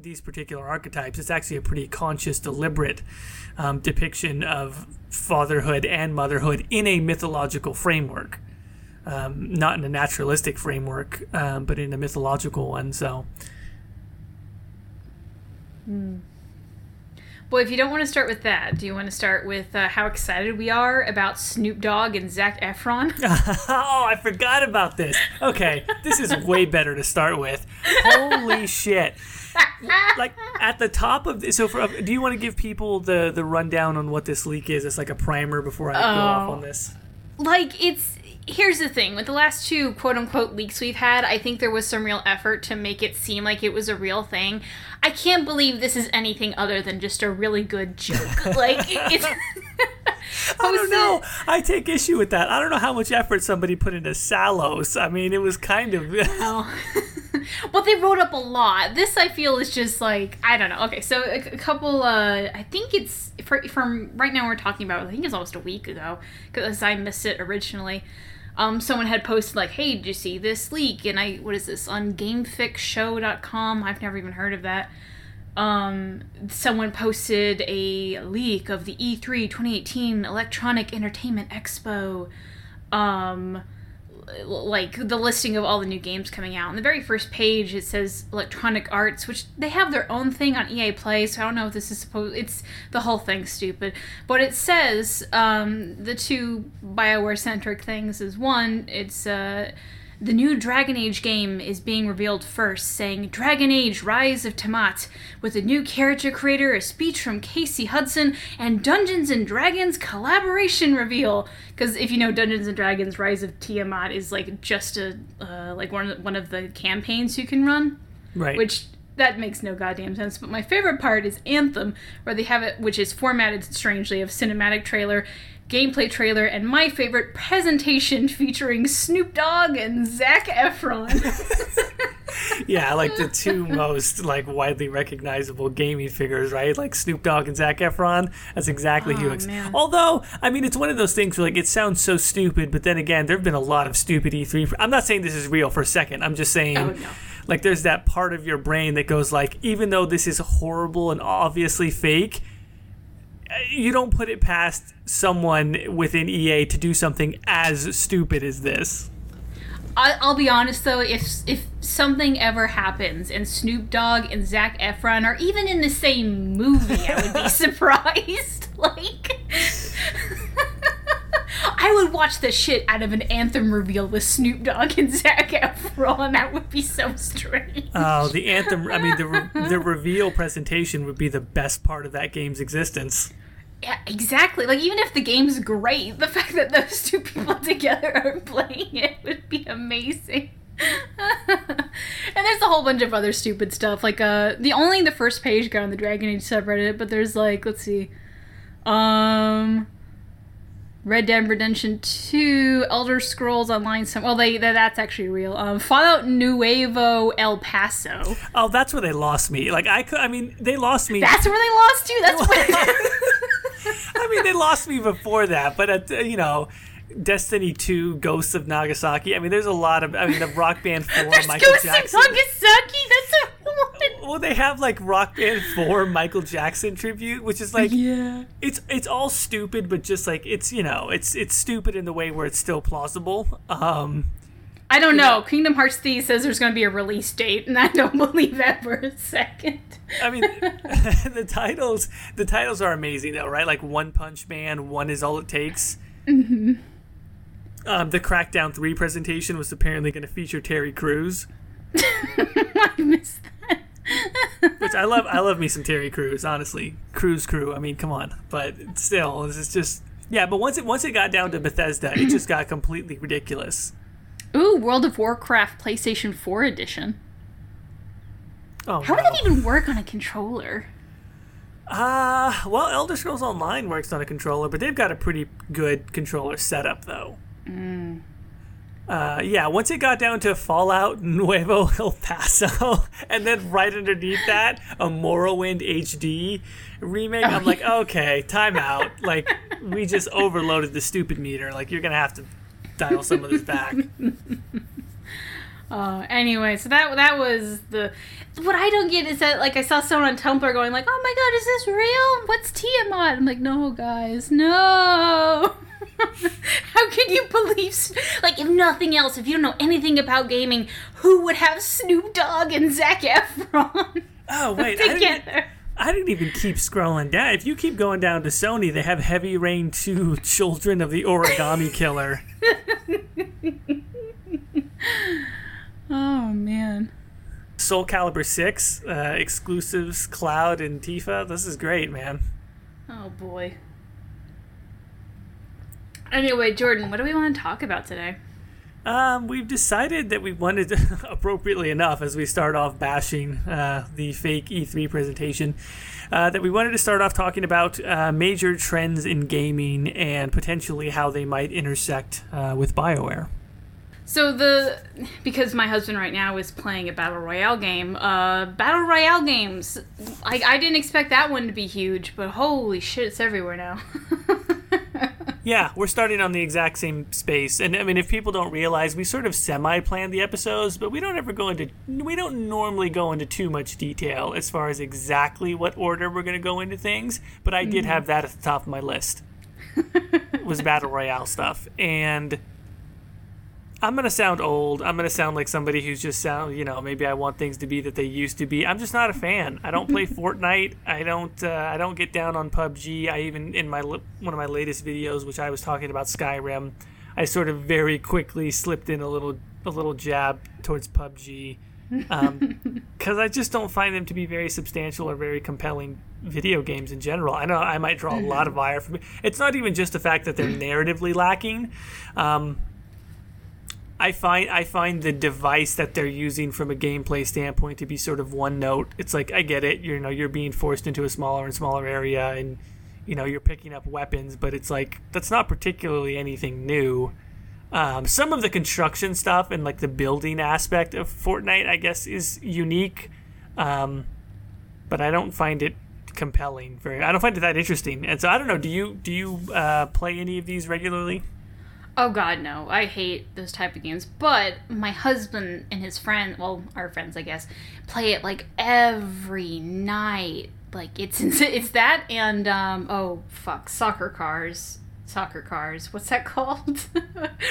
these particular archetypes. It's actually a pretty conscious, deliberate um, depiction of fatherhood and motherhood in a mythological framework. Um, not in a naturalistic framework, um, but in a mythological one. So, Well, if you don't want to start with that, do you want to start with uh, how excited we are about Snoop Dogg and Zac Efron? oh, I forgot about this. Okay, this is way better to start with. Holy shit! Like at the top of this, so for, do you want to give people the the rundown on what this leak is? It's like a primer before I go off Oh. on this. like it's here's the thing with the last two quote unquote leaks we've had i think there was some real effort to make it seem like it was a real thing i can't believe this is anything other than just a really good joke like it's I don't know. I take issue with that. I don't know how much effort somebody put into Salos. I mean, it was kind of. well they wrote up a lot this i feel is just like i don't know okay so a, a couple uh i think it's for, from right now we're talking about i think it's almost a week ago because i missed it originally um, someone had posted like, "Hey, did you see this leak?" And I, what is this on GameFixShow.com? I've never even heard of that. Um, someone posted a leak of the E E3 2018 Electronic Entertainment Expo. Um, like the listing of all the new games coming out. On the very first page, it says Electronic Arts, which they have their own thing on EA Play. So I don't know if this is supposed. It's the whole thing stupid, but it says um, the two Bioware centric things is one. It's uh, the new Dragon Age game is being revealed first, saying Dragon Age Rise of Tiamat, with a new character creator, a speech from Casey Hudson, and Dungeons and Dragons collaboration reveal. Because if you know Dungeons and Dragons Rise of Tiamat is like just a uh, like one of, one of the campaigns you can run, right. which that makes no goddamn sense. But my favorite part is Anthem, where they have it, which is formatted strangely of cinematic trailer, gameplay trailer, and my favorite presentation featuring Snoop Dogg and Zac Efron. yeah, like the two most like widely recognizable gaming figures, right? Like Snoop Dogg and Zac Efron. That's exactly who. Oh, Ex- man. Although, I mean, it's one of those things where like it sounds so stupid, but then again, there have been a lot of stupid E3. I'm not saying this is real for a second. I'm just saying. Oh, no. Like there's that part of your brain that goes like, even though this is horrible and obviously fake, you don't put it past someone within EA to do something as stupid as this. I, I'll be honest though, if if something ever happens and Snoop Dogg and Zac Efron are even in the same movie, I would be surprised. like, I would watch the shit out of an anthem reveal with Snoop Dogg and Zac Efron. That would be so strange. Oh, the anthem! I mean, the re- the reveal presentation would be the best part of that game's existence. Yeah, exactly. Like even if the game's great, the fact that those two people together are playing it would be amazing. and there's a whole bunch of other stupid stuff. Like uh the only the first page got on the Dragon Age subreddit, but there's like let's see. Um Red Dead Redemption 2, Elder Scrolls Online some well they that, that's actually real. Um Fallout Nuevo El Paso. Oh, that's where they lost me. Like I could, I mean, they lost me. That's where they lost you. That's where I mean, they lost me before that, but at, uh, you know, Destiny 2, Ghosts of Nagasaki. I mean, there's a lot of. I mean, the Rock Band 4, There's Michael Ghosts of Jackson. Nagasaki. That's a one. Well, they have like Rock Band 4 Michael Jackson tribute, which is like Yeah. it's it's all stupid, but just like it's you know it's it's stupid in the way where it's still plausible. Um, I don't know. Kingdom Hearts 3 says there's going to be a release date, and I don't believe that for a second. I mean, the titles the titles are amazing though, right? Like One Punch Man, One is all it takes. Mm-hmm. Um, the Crackdown Three presentation was apparently going to feature Terry Crews, I missed that. which I love. I love me some Terry Crews, honestly. Crews Crew. I mean, come on, but still, this is just yeah. But once it once it got down to Bethesda, it just got completely ridiculous. Ooh, World of Warcraft PlayStation 4 edition. Oh, How no. would that even work on a controller? Uh, well, Elder Scrolls Online works on a controller, but they've got a pretty good controller setup, though. uh, yeah, once it got down to Fallout Nuevo El Paso, and then right underneath that, a Morrowind HD remake, I'm like, okay, time out. Like, we just overloaded the stupid meter. Like, you're going to have to dial some of this back. Uh, anyway, so that that was the. What I don't get is that like I saw someone on Tumblr going like, "Oh my god, is this real? What's Tiamat?" I'm like, "No, guys, no." How can you believe? Like, if nothing else, if you don't know anything about gaming, who would have Snoop Dogg and Zac Efron Oh, wait. Together? I didn't even keep scrolling down. If you keep going down to Sony, they have Heavy Rain 2 Children of the Origami Killer. Oh man. Soul Calibur 6, uh, exclusives, Cloud, and Tifa. This is great, man. Oh boy. Anyway, Jordan, what do we want to talk about today? Um, we've decided that we wanted, to, appropriately enough, as we start off bashing uh, the fake E3 presentation, uh, that we wanted to start off talking about uh, major trends in gaming and potentially how they might intersect uh, with BioWare. So the because my husband right now is playing a battle royale game. Uh, battle royale games. I I didn't expect that one to be huge, but holy shit, it's everywhere now. Yeah, we're starting on the exact same space, and I mean, if people don't realize, we sort of semi-plan the episodes, but we don't ever go into, we don't normally go into too much detail as far as exactly what order we're going to go into things. But I did mm-hmm. have that at the top of my list. was battle royale stuff, and I'm gonna sound old. I'm gonna sound like somebody who's just sound, you know, maybe I want things to be that they used to be. I'm just not a fan. I don't play Fortnite. I don't. Uh, I don't get down on PUBG. I even in my one of my latest videos, which I was talking about Skyrim, I sort of very quickly slipped in a little a little jab towards PUBG because I just don't find them to be very substantial or very compelling video games in general. I know I might draw a lot of ire from it. It's not even just the fact that they're narratively lacking. Um, I find I find the device that they're using from a gameplay standpoint to be sort of one note. It's like I get it, you know, you're being forced into a smaller and smaller area, and you know you're picking up weapons, but it's like that's not particularly anything new. Um, some of the construction stuff and like the building aspect of Fortnite, I guess, is unique, um, but I don't find it compelling. Very, I don't find it that interesting. And so I don't know. Do you do you uh, play any of these regularly? Oh god, no. I hate those type of games. But my husband and his friend, well, our friends, I guess, play it like every night. Like it's it's that and um oh fuck, soccer cars. Soccer cars. What's that called?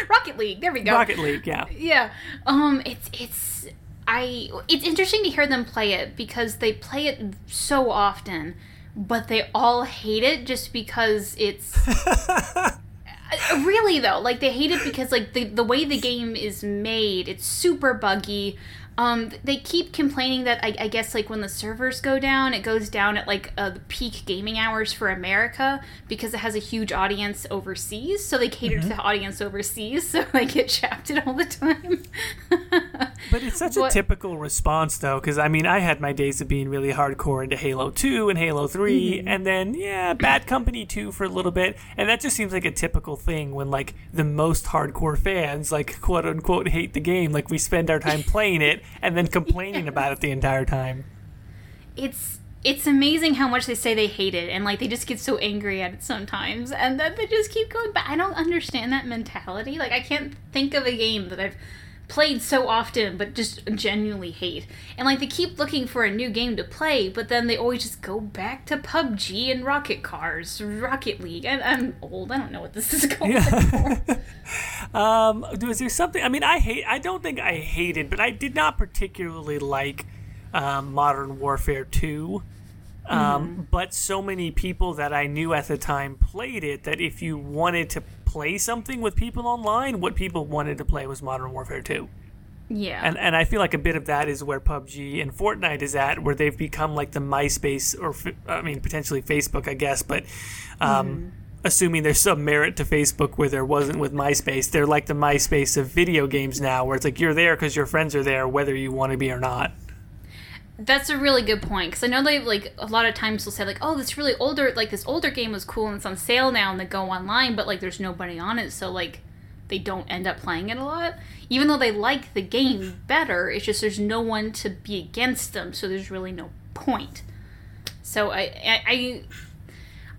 Rocket League. There we go. Rocket League, yeah. Yeah. Um it's it's I it's interesting to hear them play it because they play it so often, but they all hate it just because it's Uh, really though like they hate it because like the, the way the game is made it's super buggy um they keep complaining that I, I guess like when the servers go down it goes down at like uh, the peak gaming hours for america because it has a huge audience overseas so they cater to the audience overseas so they get shafted all the time But it's such a typical response, though, because I mean, I had my days of being really hardcore into Halo 2 and Halo 3, Mm-hmm. and then, yeah, Bad Company 2 for a little bit. And that just seems like a typical thing when, like, the most hardcore fans, like, quote unquote, hate the game. Like, we spend our time playing it and then complaining about it the entire time. it's it's amazing how much they say they hate it and like they just get so angry at it sometimes and then they just keep going back i don't understand that mentality like i can't think of a game that i've played so often but just genuinely hate and like they keep looking for a new game to play but then they always just go back to pubg and rocket cars rocket league I, i'm old i don't know what this is called anymore. Um, was there something? I mean, I hate. I don't think I hated, but I did not particularly like um, Modern Warfare Two. Um, But so many people that I knew at the time played it that if you wanted to play something with people online, what people wanted to play was Modern Warfare Two. yeah And and I feel like a bit of that is where PUBG and Fortnite is at, where they've become like the MySpace or I mean potentially Facebook, I guess, but um, assuming there's some merit to Facebook where there wasn't with MySpace, they're like the MySpace of video games now, where it's like you're there because your friends are there, whether you want to be or not. That's a really good point because I know they like a lot of times will say like, "Oh, this really older like this older game was cool and it's on sale now," and they go online, but like there's nobody on it, so like, they don't end up playing it a lot. Even though they like the game better, it's just there's no one to be against them, so there's really no point. So I I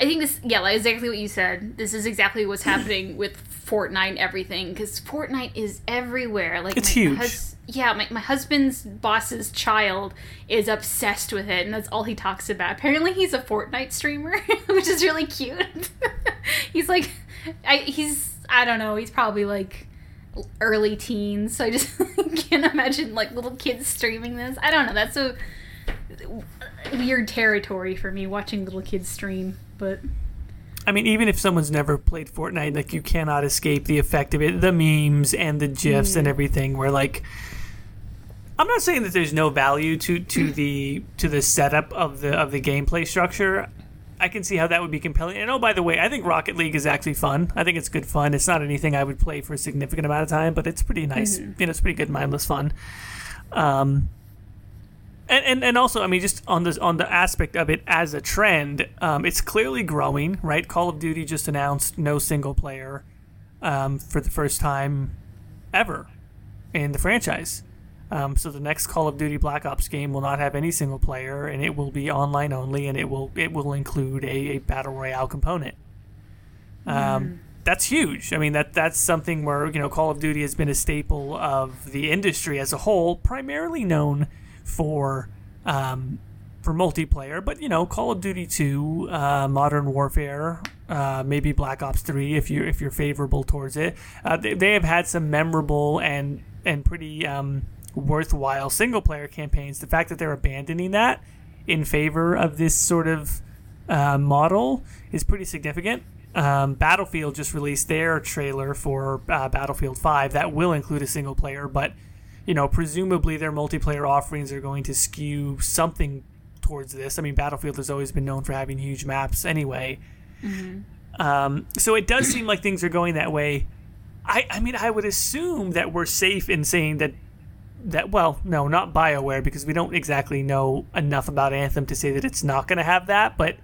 I, think this yeah, like exactly what you said. This is exactly what's happening with Fortnite everything because Fortnite is everywhere. Like It's my huge. hus- yeah, my, my husband's boss's child is obsessed with it, and that's all he talks about. Apparently, he's a Fortnite streamer, which is really cute. he's like, I, he's I don't know, he's probably like early teens. So I just can't imagine like little kids streaming this. I don't know. That's a weird territory for me watching little kids stream, but. I mean, even if someone's never played Fortnite, like you cannot escape the effect of it, the memes and the gifs and everything. Where like, I'm not saying that there's no value to to the to the setup of the of the gameplay structure. I can see how that would be compelling. And oh, by the way, I think Rocket League is actually fun. I think it's good fun. It's not anything I would play for a significant amount of time, but it's pretty nice. You know, it's pretty good, mindless fun. Um, and, and, and also, I mean, just on this on the aspect of it as a trend, um, it's clearly growing, right? Call of Duty just announced no single player um, for the first time ever in the franchise. Um, so the next Call of Duty Black Ops game will not have any single player, and it will be online only, and it will it will include a, a battle royale component. Um, That's huge. I mean that that's something where you know Call of Duty has been a staple of the industry as a whole, primarily known for um, for multiplayer. But you know Call of Duty Two, uh, Modern Warfare, uh, maybe Black Ops Three, if you if you're favorable towards it, uh, they, they have had some memorable and and pretty um, worthwhile single player campaigns. The fact that they're abandoning that in favor of this sort of uh, model is pretty significant. Um, Battlefield just released their trailer for uh, Battlefield 5 that will include a single player, but you know, presumably their multiplayer offerings are going to skew something towards this. I mean, Battlefield has always been known for having huge maps anyway. Um, so it does seem like things are going that way. I, I mean, I would assume that we're safe in saying that that well, no, not BioWare because we don't exactly know enough about Anthem to say that it's not going to have that, but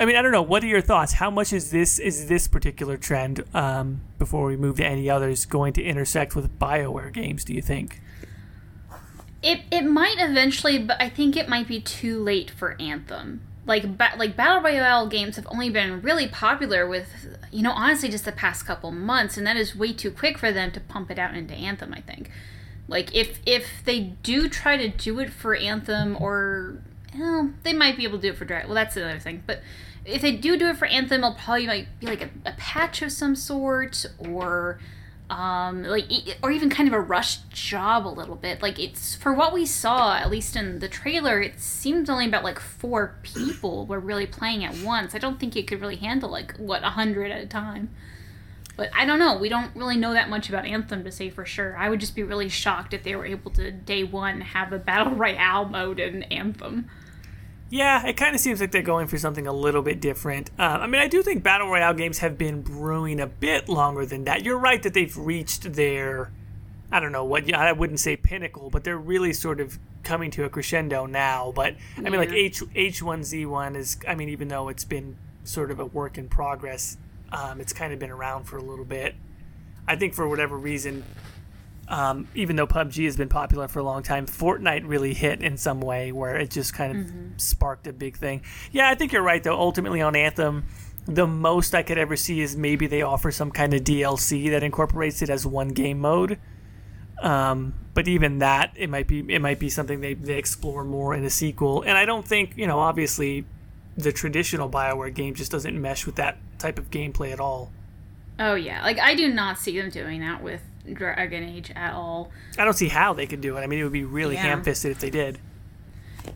I mean, I don't know. What are your thoughts? How much is this is this particular trend um, before we move to any others going to intersect with BioWare games? Do you think? It it might eventually, but I think it might be too late for Anthem. Like ba- like battle royale games have only been really popular with you know honestly just the past couple months, and that is way too quick for them to pump it out into Anthem. I think. Like if if they do try to do it for Anthem or well, they might be able to do it for Dragon. Well, that's the other thing. But if they do do it for Anthem, it'll probably like be like a, a patch of some sort or um like or even kind of a rushed job a little bit like it's for what we saw at least in the trailer it seemed only about like four people were really playing at once i don't think it could really handle like what a hundred at a time but i don't know we don't really know that much about anthem to say for sure i would just be really shocked if they were able to day one have a battle royale mode in anthem Yeah, it kind of seems like they're going for something a little bit different. Uh, I mean, I do think battle royale games have been brewing a bit longer than that. You're right that they've reached their, I don't know what I wouldn't say pinnacle, but they're really sort of coming to a crescendo now. But I mean, like H H one Z one is. I mean, even though it's been sort of a work in progress, um, it's kind of been around for a little bit. I think for whatever reason, um, even though PUBG has been popular for a long time, Fortnite really hit in some way where it just kind of sparked a big thing. Yeah, I think you're right though. Ultimately, on Anthem, the most I could ever see is maybe they offer some kind of DLC that incorporates it as one game mode. Um, but even that, it might be it might be something they, they explore more in a sequel. And I don't think you know, obviously, the traditional Bioware game just doesn't mesh with that type of gameplay at all. oh yeah like i do not see them doing that with dragon age at all I don't see how they could do it. I mean, it would be really Yeah. ham-fisted if they did.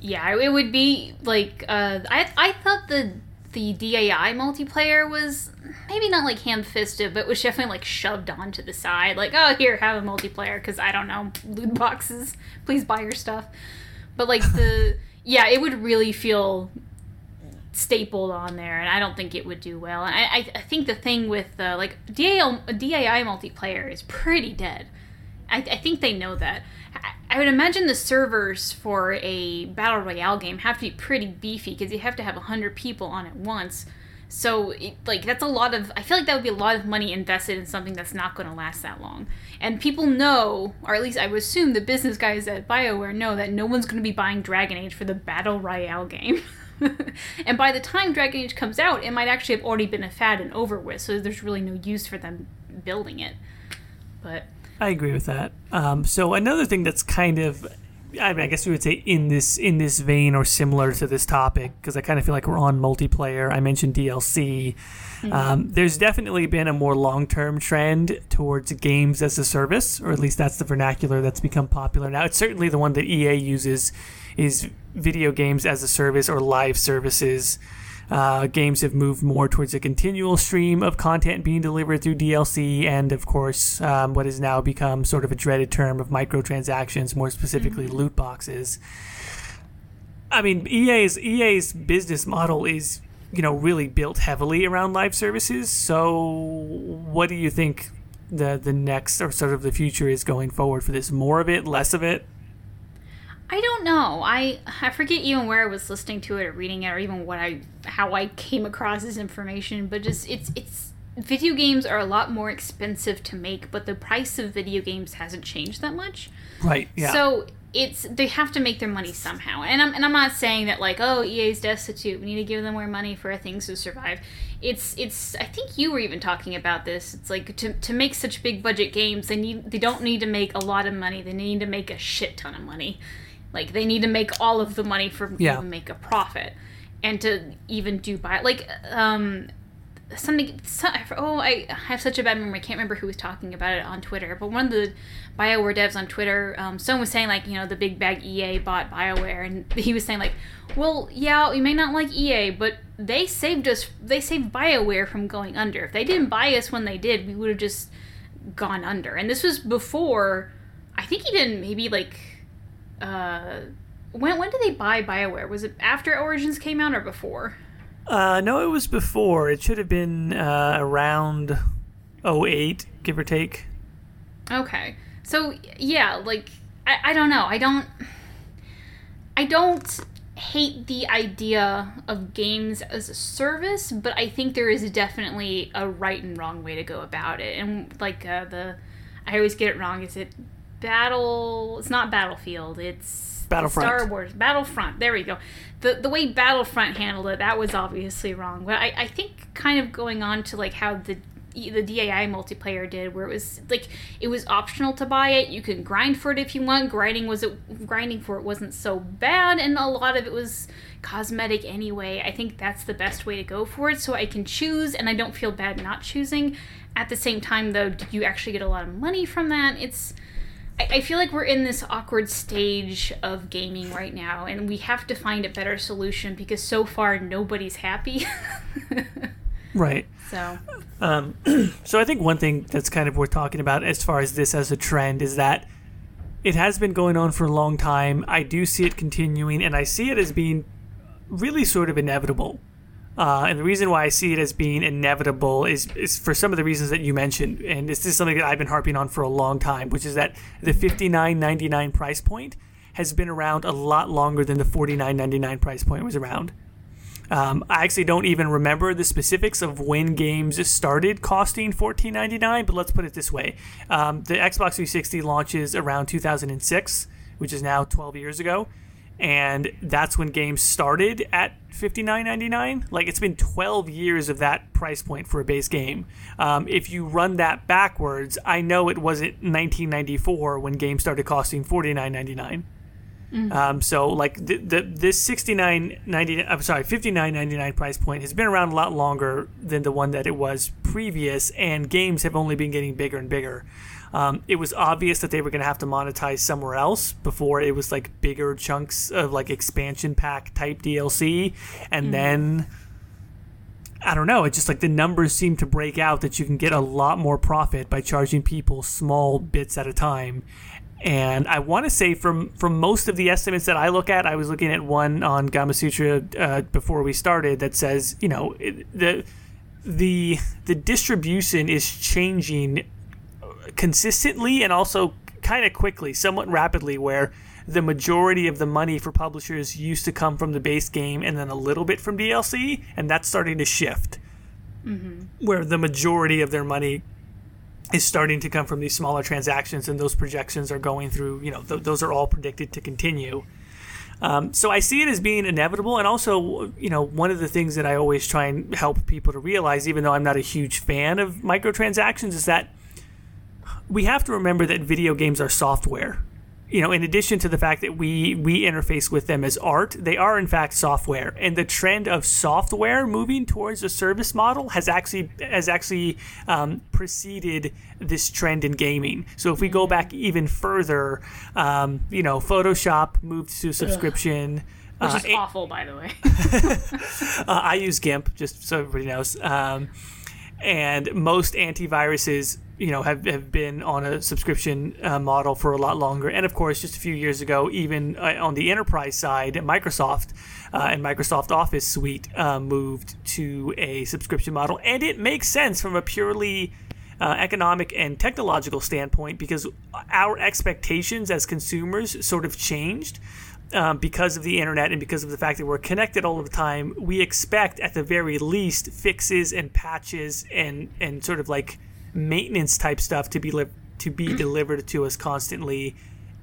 Yeah, it would be like uh, I I thought the the DAI multiplayer was maybe not like ham fisted, but was definitely like shoved onto the side. Like, oh, here, have a multiplayer because I don't know loot boxes. Please buy your stuff. But like the yeah, it would really feel stapled on there, and I don't think it would do well. And I I, think the thing with uh, like DAI DAI multiplayer is pretty dead. I, I think they know that. I- I would imagine the servers for a battle royale game have to be pretty beefy because you have to have hundred people on at once. So, it, like, that's a lot of. I feel like that would be a lot of money invested in something that's not going to last that long. And people know, or at least I would assume the business guys at BioWare know that no one's going to be buying Dragon Age for the Battle Royale game. and by the time Dragon Age comes out, it might actually have already been a fad and over with, so there's really no use for them building it. But. I agree with that. Um, so, another thing that's kind of I, mean, I guess we would say in this in this vein or similar to this topic because I kind of feel like we're on multiplayer. I mentioned DLC. Mm-hmm. Um, there's definitely been a more long term trend towards games as a service, or at least that's the vernacular that's become popular now. It's certainly the one that EA uses is video games as a service or live services. Uh, games have moved more towards a continual stream of content being delivered through DLC, and of course, um, what has now become sort of a dreaded term of microtransactions, more specifically mm-hmm. loot boxes. I mean, EA's EA's business model is, you know, really built heavily around live services. So, what do you think the the next or sort of the future is going forward for this? More of it, less of it? I don't know. I I forget even where I was listening to it or reading it or even what I how I came across this information, but just it's it's video games are a lot more expensive to make, but the price of video games hasn't changed that much. Right. Yeah. So it's they have to make their money somehow. And I'm and I'm not saying that like, oh, EA's destitute. We need to give them more money for things to survive. It's it's I think you were even talking about this. It's like to to make such big budget games, they need they don't need to make a lot of money. They need to make a shit ton of money. Like they need to make all of the money for yeah. even make a profit, and to even do buy like um something. Some, oh, I have such a bad memory. I can't remember who was talking about it on Twitter, but one of the Bioware devs on Twitter, um, someone was saying like you know the big bag EA bought Bioware, and he was saying like, well, yeah, we may not like EA, but they saved us. They saved Bioware from going under. If they didn't buy us when they did, we would have just gone under. And this was before. I think he didn't maybe like uh, when when did they buy Bioware? Was it after Origins came out or before? Uh, no, it was before. It should have been uh, around 08, give or take. Okay, so yeah, like I, I don't know. I don't. I don't hate the idea of games as a service, but I think there is definitely a right and wrong way to go about it. And like uh, the, I always get it wrong. Is it Battle. It's not Battlefield. It's Battlefront. Star Wars Battlefront. There we go. The the way Battlefront handled it, that was obviously wrong. But I, I think kind of going on to like how the the DAI multiplayer did, where it was like it was optional to buy it. You can grind for it if you want. Grinding was it grinding for it wasn't so bad, and a lot of it was cosmetic anyway. I think that's the best way to go for it. So I can choose, and I don't feel bad not choosing. At the same time, though, do you actually get a lot of money from that? It's I, feel like we're in this awkward stage of gaming right now, and we have to find a better solution because so far nobody's happy. right. So. Um, so I think one thing that's kind of worth talking about as far as this as a trend is that it has been going on for a long time. I do see it continuing, and I see it as being really sort of inevitable. Uh, and the reason why I see it as being inevitable is, is for some of the reasons that you mentioned. And this is something that I've been harping on for a long time, which is that the $59.99 price point has been around a lot longer than the $49.99 price point was around. Um, I actually don't even remember the specifics of when games started costing $14.99, but let's put it this way. Um, the Xbox 360 launches around 2006, which is now 12 years ago and that's when games started at $59.99 like it's been 12 years of that price point for a base game. Um, if you run that backwards i know it wasn't 1994 when games started costing $49.99 mm-hmm. um, so like the, the this 69.99 i'm sorry 59.99 price point has been around a lot longer than the one that it was previous and games have only been getting bigger and bigger um, it was obvious that they were going to have to monetize somewhere else before it was like bigger chunks of like expansion pack type DLC, and mm then I don't know. It's just like the numbers seem to break out that you can get a lot more profit by charging people small bits at a time. And I want to say from from most of the estimates that I look at, I was looking at one on Gamasutra uh, before we started that says, you know, it, the the the distribution is changing consistently and also kind of quickly, somewhat rapidly, where the majority of the money for publishers used to come from the base game and then a little bit from DLC, and that's starting to shift. Mm-hmm. Where the majority of their money is starting to come from these smaller transactions, and those projections are going through. You know, th- those are all predicted to continue. Um, so I see it as being inevitable, and also, you know, one of the things that I always try and help people to realize, even though I'm not a huge fan of microtransactions, is that we have to remember that video games are software you know, in addition to the fact that we we interface with them as art, they are in fact software. And the trend of software moving towards a service model has actually has actually um, preceded this trend in gaming. So if we go back even further, um, you know, Photoshop moved to subscription. Which is uh, awful, by the way. uh, I use GIMP, just so everybody knows. Um, and most antiviruses you know have, have been on a subscription uh, model for a lot longer. And of course just a few years ago even uh, on the enterprise side microsoft uh, and microsoft office suite uh, moved to a subscription model. And it makes sense from a purely uh, economic and technological standpoint because our expectations as consumers sort of changed um, because of the internet and because of the fact that we're connected all the time, we expect at the very least fixes and patches and and sort of like maintenance type stuff to be li- to be delivered to us constantly.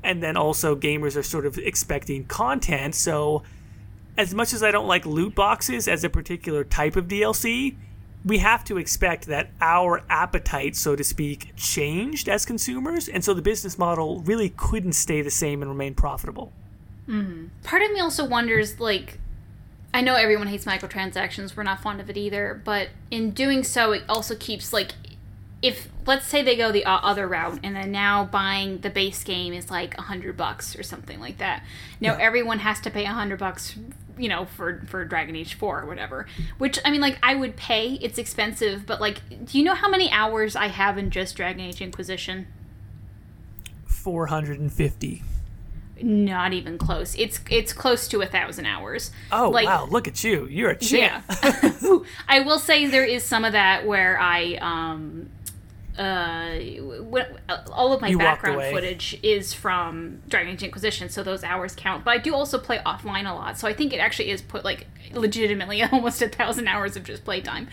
And then also gamers are sort of expecting content. So as much as I don't like loot boxes as a particular type of DLC, we have to expect that our appetite, so to speak, changed as consumers, and so the business model really couldn't stay the same and remain profitable. Mm-hmm. Part of me also wonders, like, I know everyone hates microtransactions. We're not fond of it either, but in doing so, it also keeps like, if let's say they go the other route, and then now buying the base game is like a hundred bucks or something like that. Now yeah. everyone has to pay a hundred bucks, you know, for for Dragon Age Four or whatever. Which I mean, like, I would pay. It's expensive, but like, do you know how many hours I have in just Dragon Age Inquisition? Four hundred and fifty. Not even close. It's it's close to a thousand hours. Oh like, wow! Look at you. You're a champ. Yeah. I will say there is some of that where I um uh, all of my you background footage is from Dragon Age Inquisition, so those hours count. But I do also play offline a lot, so I think it actually is put like legitimately almost a thousand hours of just playtime.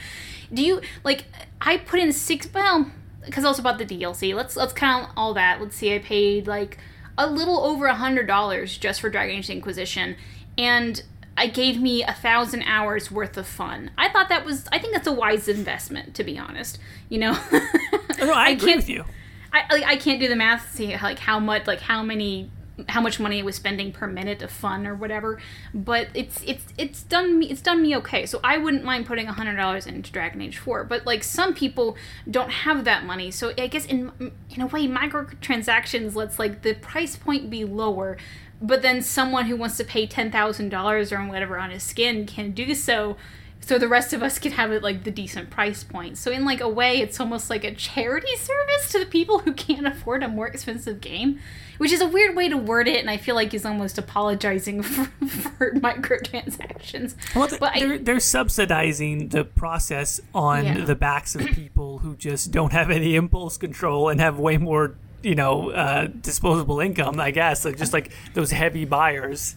Do you like? I put in six. Well, because I also about the DLC. Let's let's count all that. Let's see. I paid like a little over a hundred dollars just for Dragon Age Inquisition, and it gave me a thousand hours worth of fun. I thought that was, I think that's a wise investment, to be honest. You know, no, I, I agree with you. I like, I can't do the math to see like how much like how many how much money I was spending per minute of fun or whatever. But it's it's it's done me it's done me okay. So I wouldn't mind putting a hundred dollars into Dragon Age Four. But like some people don't have that money, so I guess in in a way microtransactions lets like the price point be lower. But then someone who wants to pay ten thousand dollars or whatever on his skin can do so so the rest of us can have it like the decent price point. So in like a way, it's almost like a charity service to the people who can't afford a more expensive game, which is a weird way to word it, and I feel like he's almost apologizing for, for microtransactions. Well, but they're, they're subsidizing the process on yeah. the backs of people who just don't have any impulse control and have way more you know uh, disposable income. I guess like just like those heavy buyers.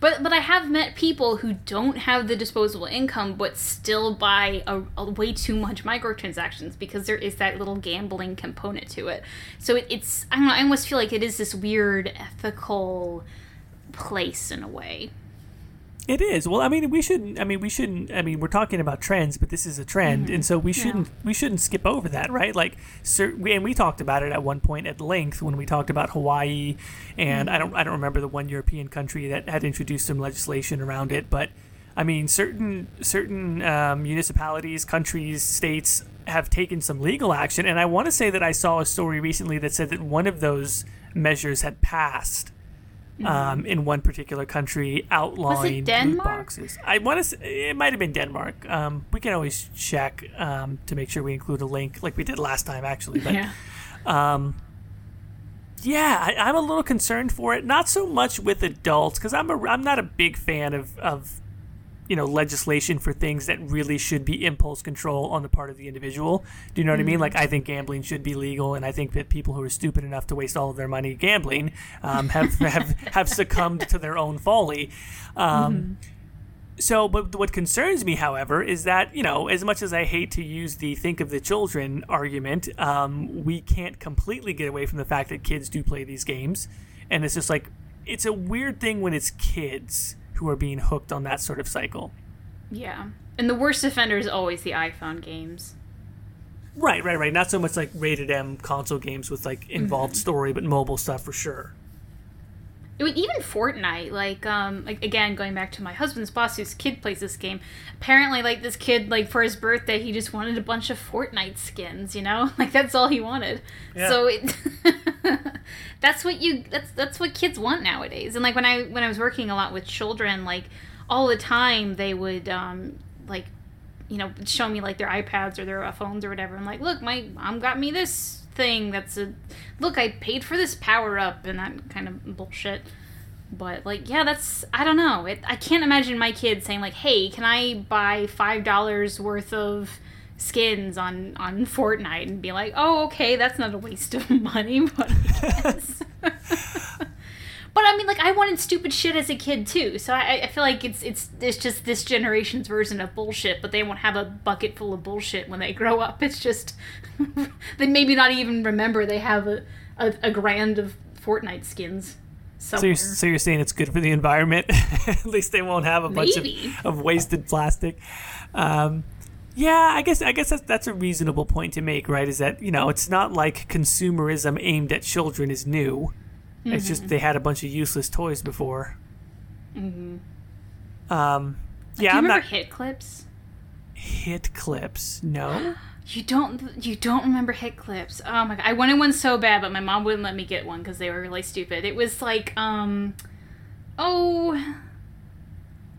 But but I have met people who don't have the disposable income but still buy a, a way too much microtransactions because there is that little gambling component to it. So it, it's I don't know. I almost feel like it is this weird ethical place in a way. It is. Well, I mean, we shouldn't. I mean, we shouldn't. I mean, we're talking about trends, but this is a trend, mm-hmm. and so we shouldn't. Yeah. We shouldn't skip over that, right? Like, sir, we, and we talked about it at one point at length when we talked about Hawaii, and mm-hmm. I don't. I don't remember the one European country that had introduced some legislation around it, but I mean, certain certain um, municipalities, countries, states have taken some legal action, and I want to say that I saw a story recently that said that one of those measures had passed um, in one particular country outlawing loot boxes. I want to. It might have been Denmark. Um, we can always check um, to make sure we include a link, like we did last time, actually. But, yeah. Um, yeah, I, am a little concerned for it. Not so much with adults, because I'm a I'm not a big fan of of you know legislation for things that really should be impulse control on the part of the individual. Do you know what I mean? Like I think gambling should be legal, and I think that people who are stupid enough to waste all of their money gambling um, have, have have succumbed to their own folly. Um, So, but what concerns me, however, is that you know, as much as I hate to use the "think of the children" argument, um, we can't completely get away from the fact that kids do play these games, and it's just like it's a weird thing when it's kids who are being hooked on that sort of cycle. Yeah. And the worst offender is always the iPhone games. Right, right, right. Not so much like rated M console games with like involved mm-hmm. story, but mobile stuff for sure. Even Fortnite, like, um, like again, going back to my husband's boss, whose kid plays this game. Apparently, like this kid, like for his birthday, he just wanted a bunch of Fortnite skins. You know, like that's all he wanted. Yeah. So it, that's what you, that's that's what kids want nowadays. And like when I when I was working a lot with children, like all the time they would, um, like, you know, show me like their iPads or their phones or whatever. I'm like, look, my mom got me this thing that's a look i paid for this power up and that kind of bullshit. But like yeah that's i don't know. It, i can't imagine my kid saying like hey can i buy five dollars worth of skins on on fortnite? and be like oh okay that's not a waste of money but i guess but i mean like i wanted stupid shit as a kid too so i, I feel like it's it's it's just this generation's version of bullshit but they won't have a bucket full of bullshit when they grow up it's just they maybe not even remember they have a, a, a grand of fortnite skins So you're, so you're saying it's good for the environment? At least they won't have a bunch of, of wasted plastic. Um, yeah, I guess I guess that's, that's a reasonable point to make, right? Is that you know it's not like consumerism aimed at children is new. It's just they had a bunch of useless toys before. Mm-hmm. Um, yeah, Do you I'm remember not hit clips? hit clips. No. You don't you don't remember hit clips. Oh my god. I wanted one so bad, but my mom wouldn't let me get one because they were really stupid. It was like um oh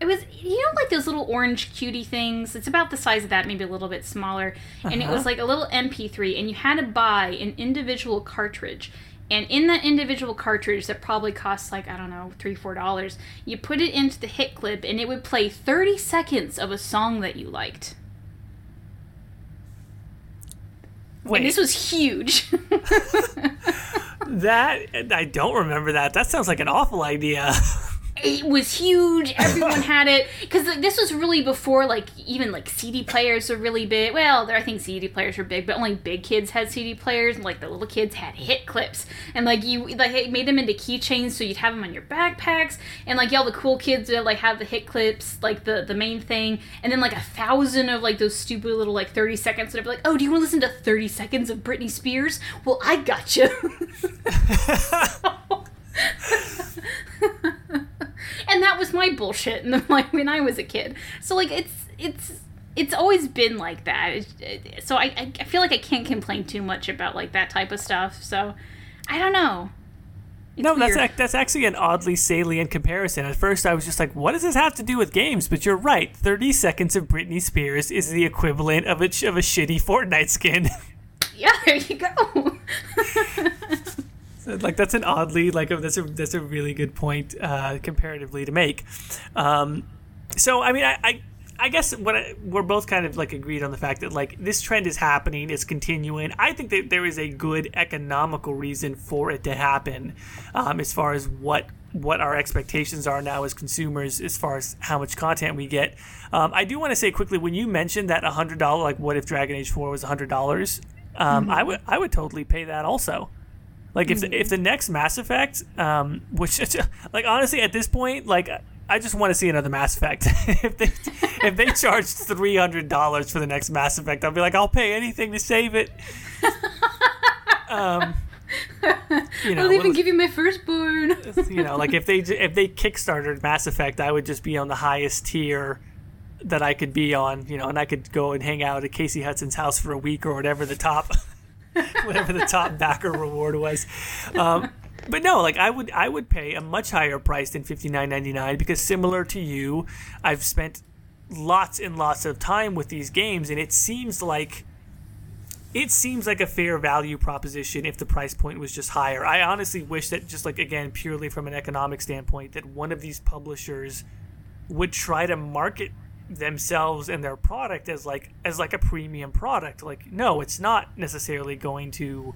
it was you know like those little orange cutie things. It's about the size of that, maybe a little bit smaller. And it was Uh-huh. like a little MP3 and you had to buy an individual cartridge. And in that individual cartridge that probably costs like, I don't know, three, four dollars, you put it into the hit clip and it would play 30 seconds of a song that you liked. Wait, And this was huge. that I don't remember that. That sounds like an awful idea. it was huge. Everyone had it because like, this was really before like even like CD players were really big. Well, there I think CD players were big, but only big kids had CD players, and like the little kids had hit clips, and like you like it made them into keychains, so you'd have them on your backpacks, and like all the cool kids would like have the hit clips, like the the main thing, and then like a thousand of like those stupid little like thirty seconds, and I'd be like, oh, do you want to listen to thirty seconds of Britney Spears? Well, I got you. my bullshit and like when I was a kid. So like it's it's it's always been like that. It- so I I feel like I can't complain too much about like that type of stuff. So I don't know. It's No, that's weird. ac- that's actually an oddly salient comparison. At first, I was just like, "What does this have to do with games?" But you're right. Thirty seconds of Britney Spears is the equivalent of a sh- of a shitty Fortnite skin. yeah. There you go. Like that's an oddly like a, that's a that's a really good point uh, comparatively to make. Um, so I mean, I. I I guess what I, we're both kind of like agreed on the fact that like this trend is happening, it's continuing. I think that there is a good economical reason for it to happen, um, as far as what what our expectations are now as consumers, as far as how much content we get. Um, I do want to say quickly when you mentioned that a hundred dollar, like what if Dragon Age Four was a hundred dollars, um, I would I would totally pay that also. Like if the, if the next Mass Effect, um, which like honestly at this point, like I just want to see another Mass Effect. if they if they charged three hundred dollars for the next Mass Effect, I'll be like, I'll pay anything to save it. um, you know, I'll even give you my firstborn. you know, like if they if they kickstarted Mass Effect, I would just be on the highest tier that I could be on, you know, and I could go and hang out at Casey Hudson's house for a week or whatever the top, whatever the top backer reward was. Um, but no, like I would I would pay a much higher price than fifty nine ninety nine because similar to you, I've spent lots and lots of time with these games, and it seems like it seems like a fair value proposition if the price point was just higher. I honestly wish that just like again purely from an economic standpoint that one of these publishers would try to market themselves and their product as like as like a premium product. Like no, it's not necessarily going to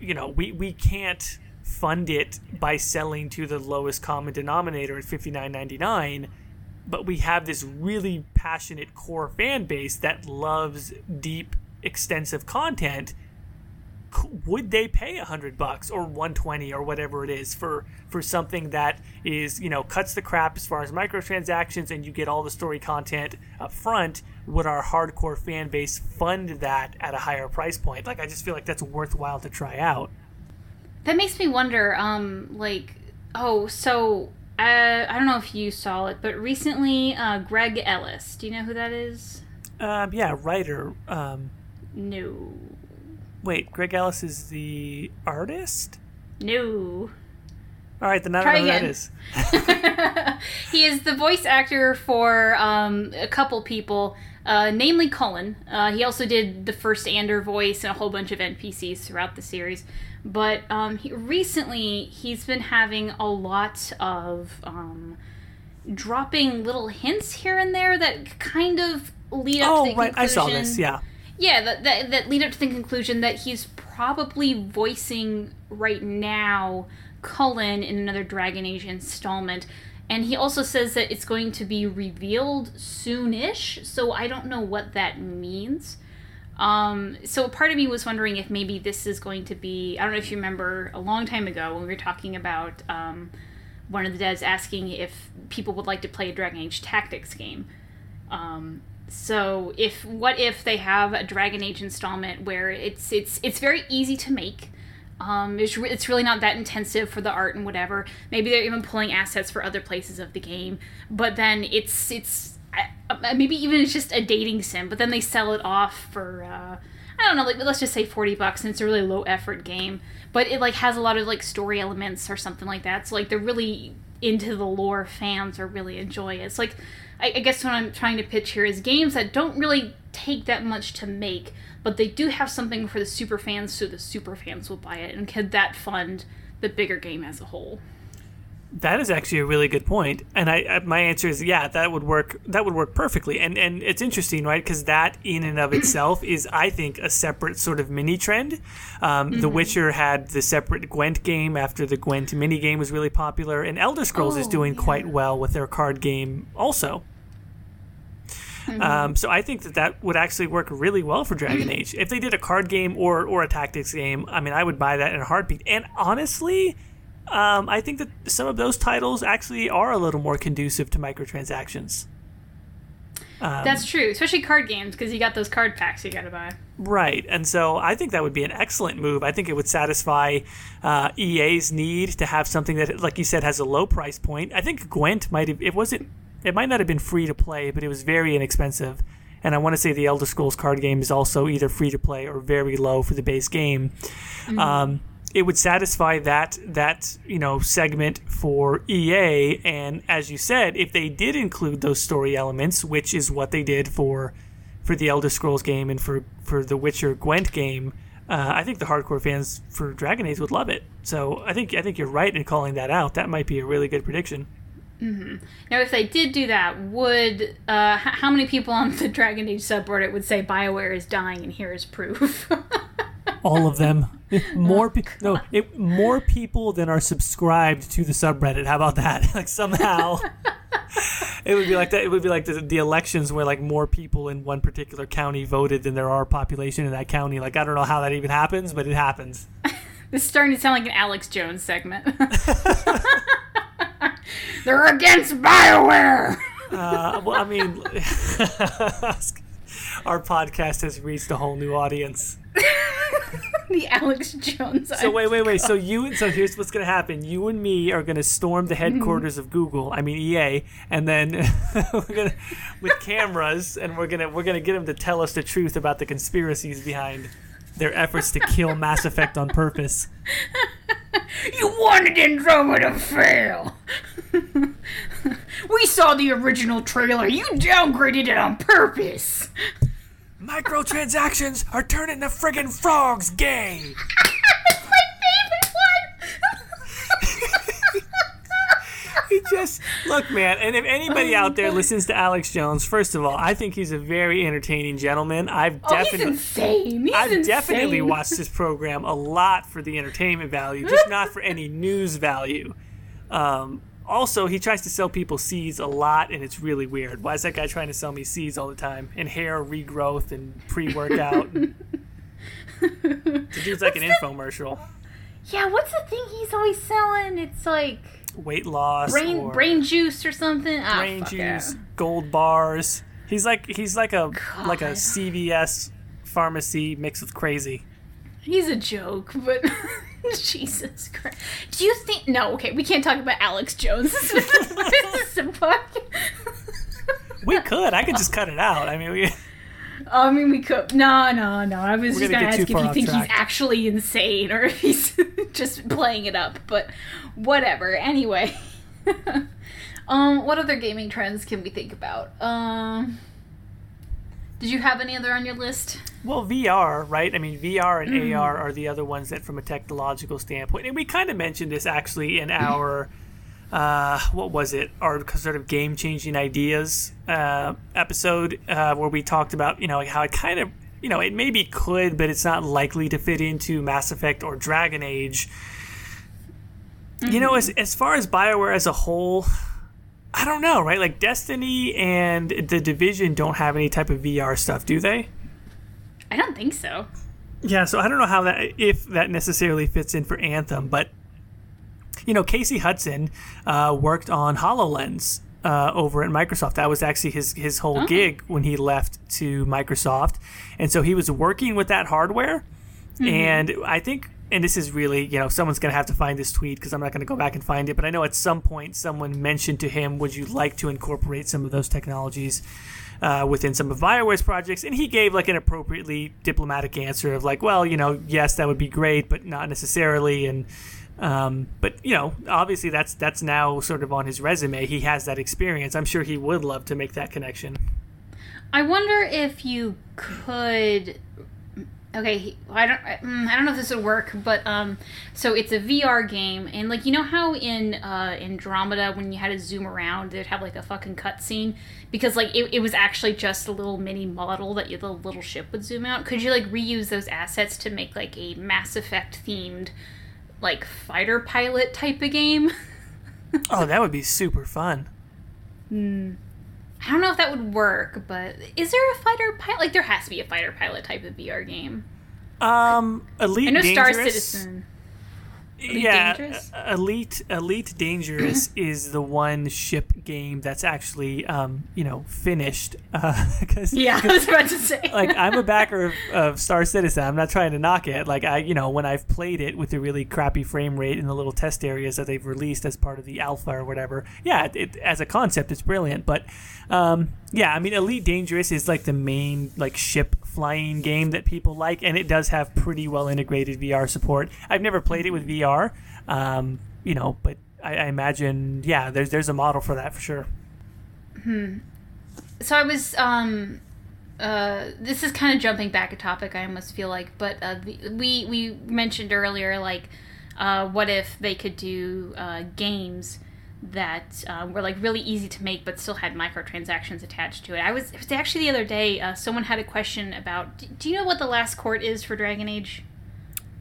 you know, we we can't fund it by selling to the lowest common denominator at 59.99 but we have this really passionate core fan base that loves deep extensive content would they pay a hundred bucks or 120 or whatever it is for for something that is you know cuts the crap as far as microtransactions and you get all the story content up front? Would our hardcore fan base fund that at a higher price point? Like i just feel like that's worthwhile to try out. That makes me wonder um like oh so uh, i don't know if you saw it but recently uh, greg ellis do you know who that is? Um, yeah writer um, no Wait, Greg Ellis is the artist? No. All right, then I don't know who that is. he is the voice actor for um, a couple people, uh, namely Cullen. Uh, he also did the first Ander voice and a whole bunch of NPCs throughout the series. But um, he, recently, he's been having a lot of um, dropping little hints here and there that kind of lead up oh, to the right. conclusion. I saw this, yeah yeah, that, that, that lead up to the conclusion that he's probably voicing right now Cullen in another Dragon Age installment. And he also says that it's going to be revealed soonish, so I don't know what that means. Um, so part of me was wondering if maybe this is going to be I don't know if you remember a long time ago when we were talking about um, one of the devs asking if people would like to play a Dragon Age Tactics game. Um, so if what if they have a Dragon Age installment where it's it's it's very easy to make. Um, it's, re- it's really not that intensive for the art and whatever. Maybe they're even pulling assets for other places of the game, but then it's it's uh, maybe even it's just a dating sim. But then they sell it off for uh, I don't know, like let's just say forty bucks, and it's a really low effort game. But it like has a lot of like story elements or something like that. So like they're really into the lore fans or really enjoy it. It's like I, I guess what I'm trying to pitch here is games that don't really take that much to make, but they do have something for the super fans, so the super fans will buy it, and could that fund the bigger game as a whole? That is actually a really good point, and I my answer is yeah, that would work. That would work perfectly, and and it's interesting, right? Because that in and of itself is, I think, a separate sort of mini trend. Um, mm-hmm. The Witcher had the separate Gwent game after the Gwent mini game was really popular, and Elder Scrolls oh, is doing yeah. quite well with their card game also. Mm-hmm. Um, so I think that that would actually work really well for Dragon Age. If they did a card game or or a tactics game, I mean, I would buy that in a heartbeat. And honestly, um, I think that some of those titles actually are a little more conducive to microtransactions. Um, That's true, especially card games because you got those card packs you got to buy. Right, and so I think that would be an excellent move. I think it would satisfy uh, EA's need to have something that, like you said, has a low price point. I think Gwent might have it wasn't it might not have been free to play, but it was very inexpensive. And I want to say the Elder Scrolls card game is also either free to play or very low for the base game. Mm-hmm. Um, it would satisfy that that you know segment for EA. And as you said, if they did include those story elements, which is what they did for for the Elder Scrolls game and for for the Witcher Gwent game, uh, I think the hardcore fans for Dragon Age would love it. So I think I think you're right in calling that out. That might be a really good prediction. Mm-hmm. Now, if they did do that, would uh, h- how many people on the Dragon Age subreddit would say Bioware is dying and here is proof? all of them. More pe- no, it, more people than are subscribed to the subreddit. How about that? like somehow, it would be like that. It would be like the, the elections where like more people in one particular county voted than there are population in that county. Like I don't know how that even happens, but it happens. this is starting to sound like an Alex Jones segment. They're against Bioware. Uh, well, I mean, our podcast has reached a whole new audience. the Alex Jones. So wait, wait, wait. So you, and so here's what's gonna happen. You and me are gonna storm the headquarters mm-hmm. of Google. I mean EA, and then we're gonna with cameras, and we're gonna we're gonna get them to tell us the truth about the conspiracies behind their efforts to kill Mass Effect on purpose. You wanted Andromeda to fail. we saw the original trailer. You downgraded it on purpose. Microtransactions are turning the friggin' frogs gay. That's my favorite one. he just look, man. And if anybody out there listens to Alex Jones, first of all, I think he's a very entertaining gentleman. I've Oh, he's definitely. insane. He's I've insane. definitely watched this program a lot for the entertainment value, just not for any news value. Um, also, he tries to sell people seeds a lot, and it's really weird. Why is that guy trying to sell me seeds all the time and hair regrowth and pre-workout? and- the dude's like an infomercial. Yeah, what's the thing he's always selling? It's like Weight loss, brain brain juice or something. Ah, brain juice, it. gold bars. He's like he's like a like a CVS pharmacy mixed with crazy. He's a joke, but Jesus Christ. Do you think? No, okay, we can't talk about Alex Jones. This is, this is a podcast. We could. I could just cut it out. I mean, we. I mean, we could. No, no, no. I was We're just gonna gonna ask if you think he's actually insane or if he's just playing it up. But whatever. Anyway, um, what other gaming trends can we think about? Um, did you have any other on your list? Well, VR, right? I mean, VR and Mm. AR are the other ones that, from a technological standpoint, and we kind of mentioned this actually in our, uh, what was it? Our sort of game-changing ideas uh, episode, uh, where we talked about, you know, how it kind of, you know, it maybe could, but it's not likely to fit into Mass Effect or Dragon Age. You know, as as far as Bioware as a whole. I don't know, right? Like Destiny and the Division don't have any type of VR stuff, do they? I don't think so. Yeah, so I don't know how that if that necessarily fits in for Anthem, but you know, Casey Hudson uh, worked on Hololens uh, over at Microsoft. That was actually his his whole gig when he left to Microsoft, and so he was working with that hardware. And I think, and this is really, you know, someone's going to have to find this tweet because I'm not going to go back and find it. But I know at some point someone mentioned to him, "Would you like to incorporate some of those technologies?" uh, within some of Bioware's projects, and he gave like an appropriately diplomatic answer of like, well, you know, yes, that would be great, but not necessarily, and um, but you know, obviously that's that's now sort of on his resume. He has that experience. I'm sure he would love to make that connection. I wonder if you could. Okay, I don't. mm, I don't know if this would work, but um, so it's a VR game, and like you know how in uh Andromeda when you had to zoom around, they'd have like a fucking cutscene because like it, it was actually just a little mini model that you, the little ship would zoom out. Could you like reuse those assets to make like a Mass Effect themed like fighter pilot type of game? Oh, that would be super fun. I don't know if that would work, but is there a fighter pilot? Like there has to be a fighter pilot type of VR game. Um, Elite I know Star Dangerous. Citizen. yeah, Dangerous? uh, Elite Elite Dangerous is the one ship game that's actually um, you know finished because Yeah, I was about to say. like I'm a backer of, of Star Citizen. I'm not trying to knock it. Like I, you know, when I've played it with the really crappy frame rate in the little test areas that they've released as part of the alpha or whatever, yeah, it, it, as a concept, it's brilliant. But um, yeah, I mean, Elite Dangerous is like the main like ship flying game that people like, and it does have pretty well integrated VR support. I've never played it with VR, um, you know, but I, I imagine, yeah, there's there's a model for that for sure. Hmm. so I was um uh this is kind of jumping back a topic I almost feel like but uh the, we we mentioned earlier like uh what if they could do uh games that uh, were like really easy to make but still had microtransactions attached to it. I was it was actually the other day uh, someone had a question about do, do you know what the last court is for Dragon Age?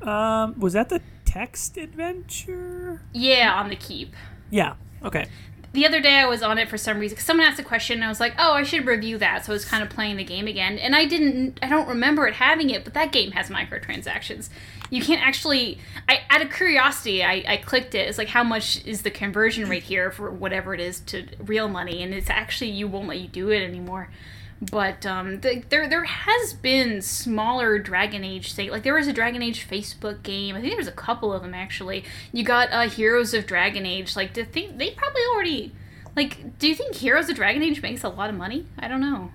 Um, was that the text adventure? Yeah, on the keep. Yeah. Okay. the other day I was on it for some reason. someone asked a question, and I was like, "Oh, I should review that." So I was kind of playing the game again, and I didn't. I don't remember it having it, but that game has microtransactions. You can't actually. I out of curiosity, I, I clicked it. It's like how much is the conversion rate here for whatever it is to real money, and it's actually you won't let you do it anymore. But um, the, there there has been smaller Dragon Age say like there was a Dragon Age Facebook game. I think there was a couple of them actually. You got uh, Heroes of Dragon Age. Like to think they probably already like. Do you think Heroes of Dragon Age makes a lot of money? I don't know.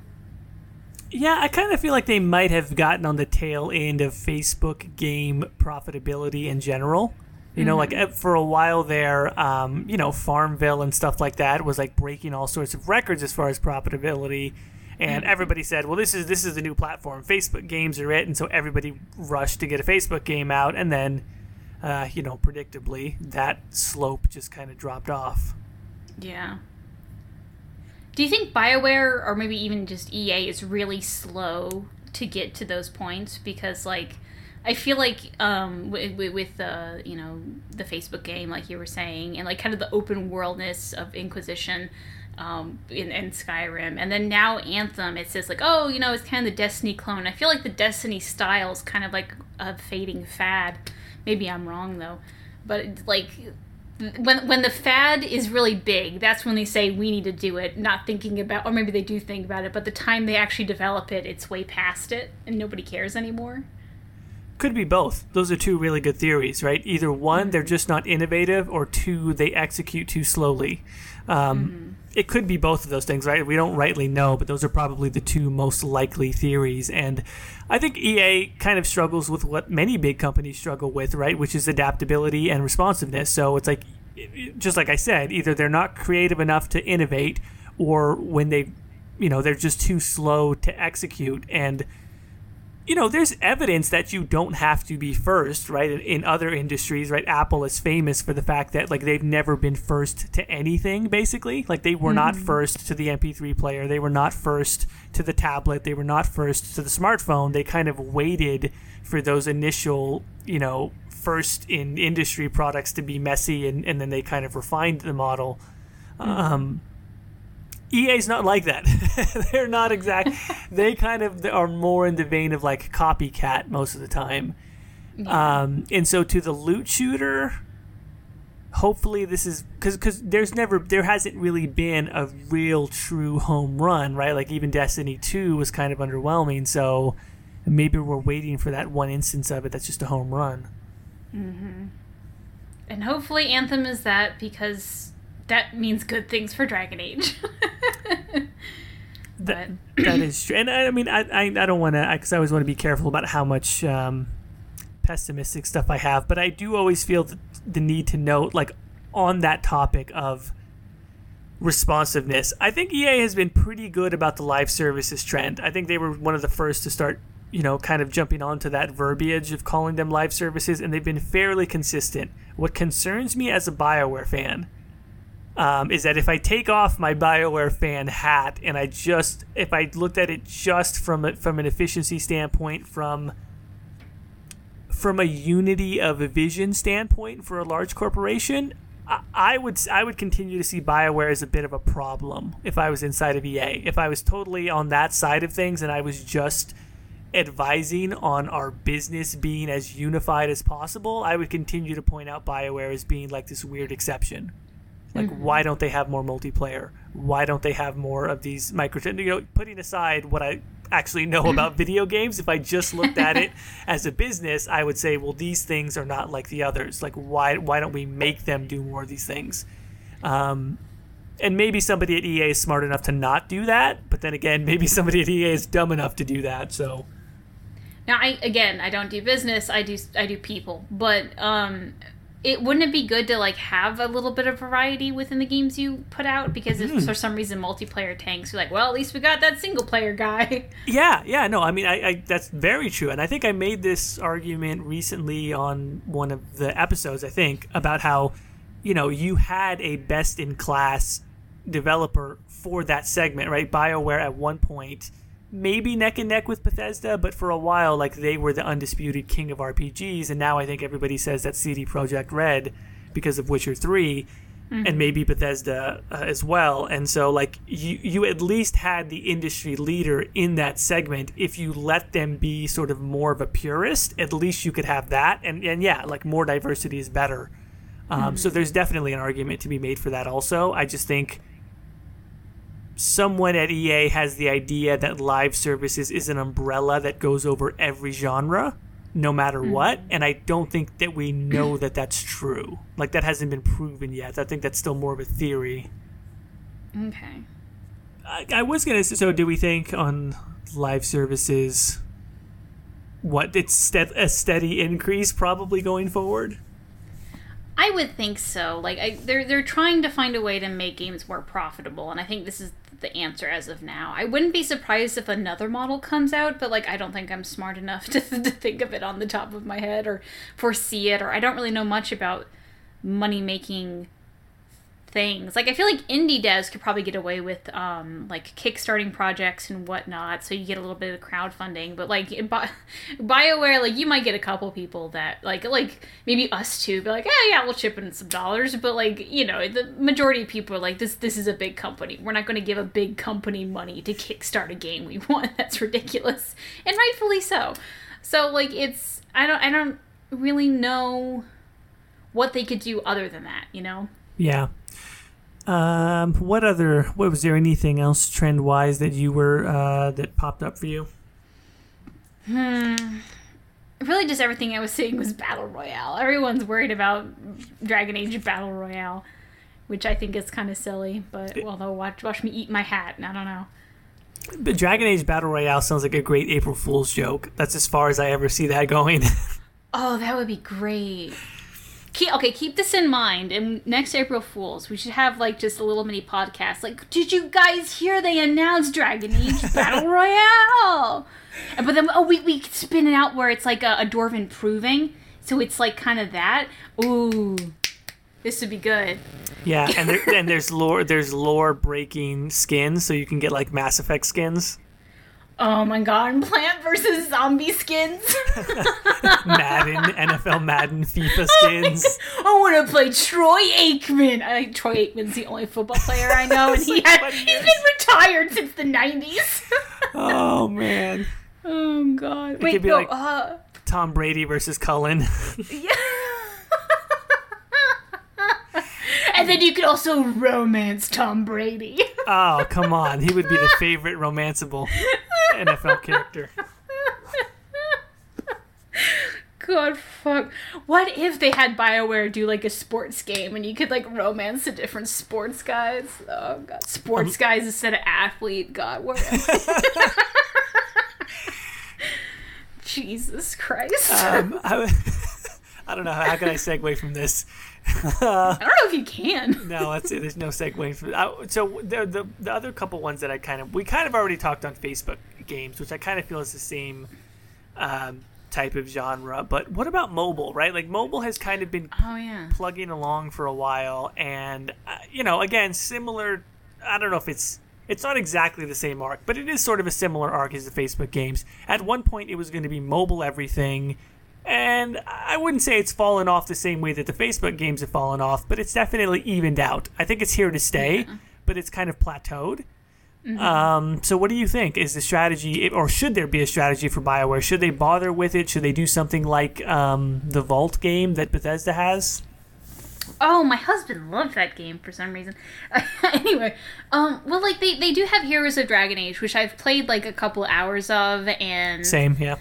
Yeah, I kind of feel like they might have gotten on the tail end of Facebook game profitability in general. You know, like uh, for a while there, um, you know, Farmville and stuff like that was like breaking all sorts of records as far as profitability. And everybody said, "Well, this is this is the new platform. Facebook games are it," and so everybody rushed to get a Facebook game out. And then, uh, you know, predictably, that slope just kind of dropped off. Yeah. Do you think BioWare or maybe even just EA is really slow to get to those points because like I feel like um, with, with the you know the Facebook game, like you were saying, and like kind of the open worldness of Inquisition um, in, in Skyrim, and then now Anthem, it says like, oh, you know, it's kind of the Destiny clone. I feel like the Destiny style is kind of like a fading fad. Maybe I'm wrong though, but like when when the fad is really big, that's when they say we need to do it, not thinking about, or maybe they do think about it, but the time they actually develop it, it's way past it, and nobody cares anymore could be both. Those are two really good theories, right? Either one, they're just not innovative, or two, they execute too slowly. Um, mm-hmm. It could be both of those things, right? We don't rightly know, but those are probably the two most likely theories. And I think EA kind of struggles with what many big companies struggle with, right? Which is adaptability and responsiveness. So it's like, just like I said, either they're not creative enough to innovate, or when they, you know, they're just too slow to execute. And you know, there's evidence that you don't have to be first, right? In other industries, right? Apple is famous for the fact that like they've never been first to anything, basically. Like they were mm-hmm. not first to the MP3 player, they were not first to the tablet, they were not first to the smartphone. They kind of waited for those initial, you know, first in industry products to be messy, and, and then they kind of refined the model. Mm-hmm. Um, EA's not like that. They're not exact. they kind of are more in the vein of like copycat most of the time. Yeah. Um, and so to the loot shooter, hopefully this is because because there's never there hasn't really been a real true home run, right? Like even Destiny Two was kind of underwhelming. So maybe we're waiting for that one instance of it that's just a home run. Mm-hmm. And hopefully Anthem is that because that means good things for Dragon Age. that, that is true, and I, I mean, I, I, I don't want to, because I, always want to be careful about how much um, pessimistic stuff I have, but I do always feel the, the need to note, like, on that topic of responsiveness. I think EA has been pretty good about the live services trend. I think they were one of the first to start, you know, kind of jumping onto that verbiage of calling them live services, and they've been fairly consistent. What concerns me as a BioWare fan um, is that if I take off my Bioware fan hat and I just if I looked at it just from a, from an efficiency standpoint, from from a unity of a vision standpoint for a large corporation, I, I would I would continue to see Bioware as a bit of a problem if I was inside of EA. If I was totally on that side of things and I was just advising on our business being as unified as possible, I would continue to point out Bioware as being like this weird exception. Like, mm-hmm. why don't they have more multiplayer? Why don't they have more of these micro? You know, putting aside what I actually know about video games, if I just looked at it as a business, I would say, well, these things are not like the others. Like, why why don't we make them do more of these things? Um, and maybe somebody at EA is smart enough to not do that, but then again, maybe somebody at EA is dumb enough to do that. So. Now, I again, I don't do business. I do I do people, but um, it wouldn't it be good to like have a little bit of variety within the games you put out? Because if mm. for some reason multiplayer tanks you're like well at least we got that single player guy. Yeah yeah no i mean I, I, that's very true and i think i made this argument recently on one of the episodes i think about how you know you had a best in class developer for that segment right? Bioware at one point maybe neck and neck with Bethesda, but for a while, like they were the undisputed king of RPGs, and now I think everybody says that CD Projekt Red because of Witcher 3 mm-hmm. and maybe Bethesda uh, as well. And so, like you, you at least had the industry leader in that segment. If you let them be sort of more of a purist, at least you could have that. And and yeah, like more diversity is better. Um, mm-hmm. So there's definitely an argument to be made for that. Also, I just think someone at EA has the idea that live services is an umbrella that goes over every genre, no matter mm-hmm. what. And I don't think that we know that that's true. Like, that hasn't been proven yet. I think that's still more of a theory. Okay. I, I was going to say so do we think on live services what it's a steady increase probably going forward? I would think so. Like I, they're they're trying to find a way to make games more profitable, and I think this is the answer as of now. I wouldn't be surprised if another model comes out, but like I don't think I'm smart enough to, to think of it on the top of my head or foresee it, or I don't really know much about money making things. Like I feel like indie devs could probably get away with um, like kickstarting projects and whatnot, so you get a little bit of crowdfunding. But like Bi- Bioware, like you might get a couple people that like like maybe us too, be like, oh yeah, we'll chip in some dollars. But like you know, the majority of people are like, this this is a big company. We're not going to give a big company money to kickstart a game we want. That's ridiculous, and rightfully so. So like it's I don't I don't really know what they could do other than that, you know. Yeah. Um, what other? What was there? Anything else trend wise that you were uh, that popped up for you? Hmm. Really, just everything I was seeing was battle royale. Everyone's worried about Dragon Age battle royale, which I think is kind of silly. But well, they'll watch watch me eat my hat. And I don't know. But Dragon Age Battle Royale sounds like a great April Fool's joke. That's as far as I ever see that going. Oh, that would be great. Keep, okay, keep this in mind. And next April Fools, we should have like just a little mini podcast. Like, did you guys hear they announced Dragon Age Battle Royale? And, but then, oh, we we could spin it out where it's like a, a dwarven proving, so it's like kind of that. Ooh, this would be good. yeah, and there, and there's lore there's lore breaking skins, so you can get like Mass Effect skins. Oh my god, Plant versus Zombie skins. Madden, NFL Madden, FIFA skins. I want to play Troy Aikman. I like Troy Aikman's the only football player I know, and he like had, 20 he's years. been retired since the nineties. Oh man, oh god! Wait, could be no. like- uh, Tom Brady versus Cullen. yeah. and then you could also romance Tom Brady. Oh come on, he would be the favorite romanceable NFL character. God, fuck. What if they had BioWare do like a sports game and you could like romance the different sports guys? Oh, God. Sports guys instead of athlete. God, what? Jesus Christ. Um, I, I don't know how can I segue from this. I don't know if you can. No, that's it. There's no segue from. Uh, so the, the the other couple ones that I kind of we kind of already talked on Facebook games, which I kind of feel is the same um, type of genre. But what about mobile? Right, like mobile has kind of been Oh, yeah. plugging along for a while, and uh, you know, again, similar. I don't know if it's it's not exactly the same arc, but it is sort of a similar arc as the Facebook games. At one point, it was going to be mobile everything, and I wouldn't say it's fallen off the same way that the Facebook games have fallen off, but it's definitely evened out. I think it's here to stay, but it's kind of plateaued. Um, so, what do you think? Is the strategy, or should there be a strategy for Bioware? Should they bother with it? Should they do something like um, the Vault game that Bethesda has? Oh, my husband loved that game for some reason. anyway, um, well, like they, they do have Heroes of Dragon Age, which I've played like a couple hours of, and Same, yeah.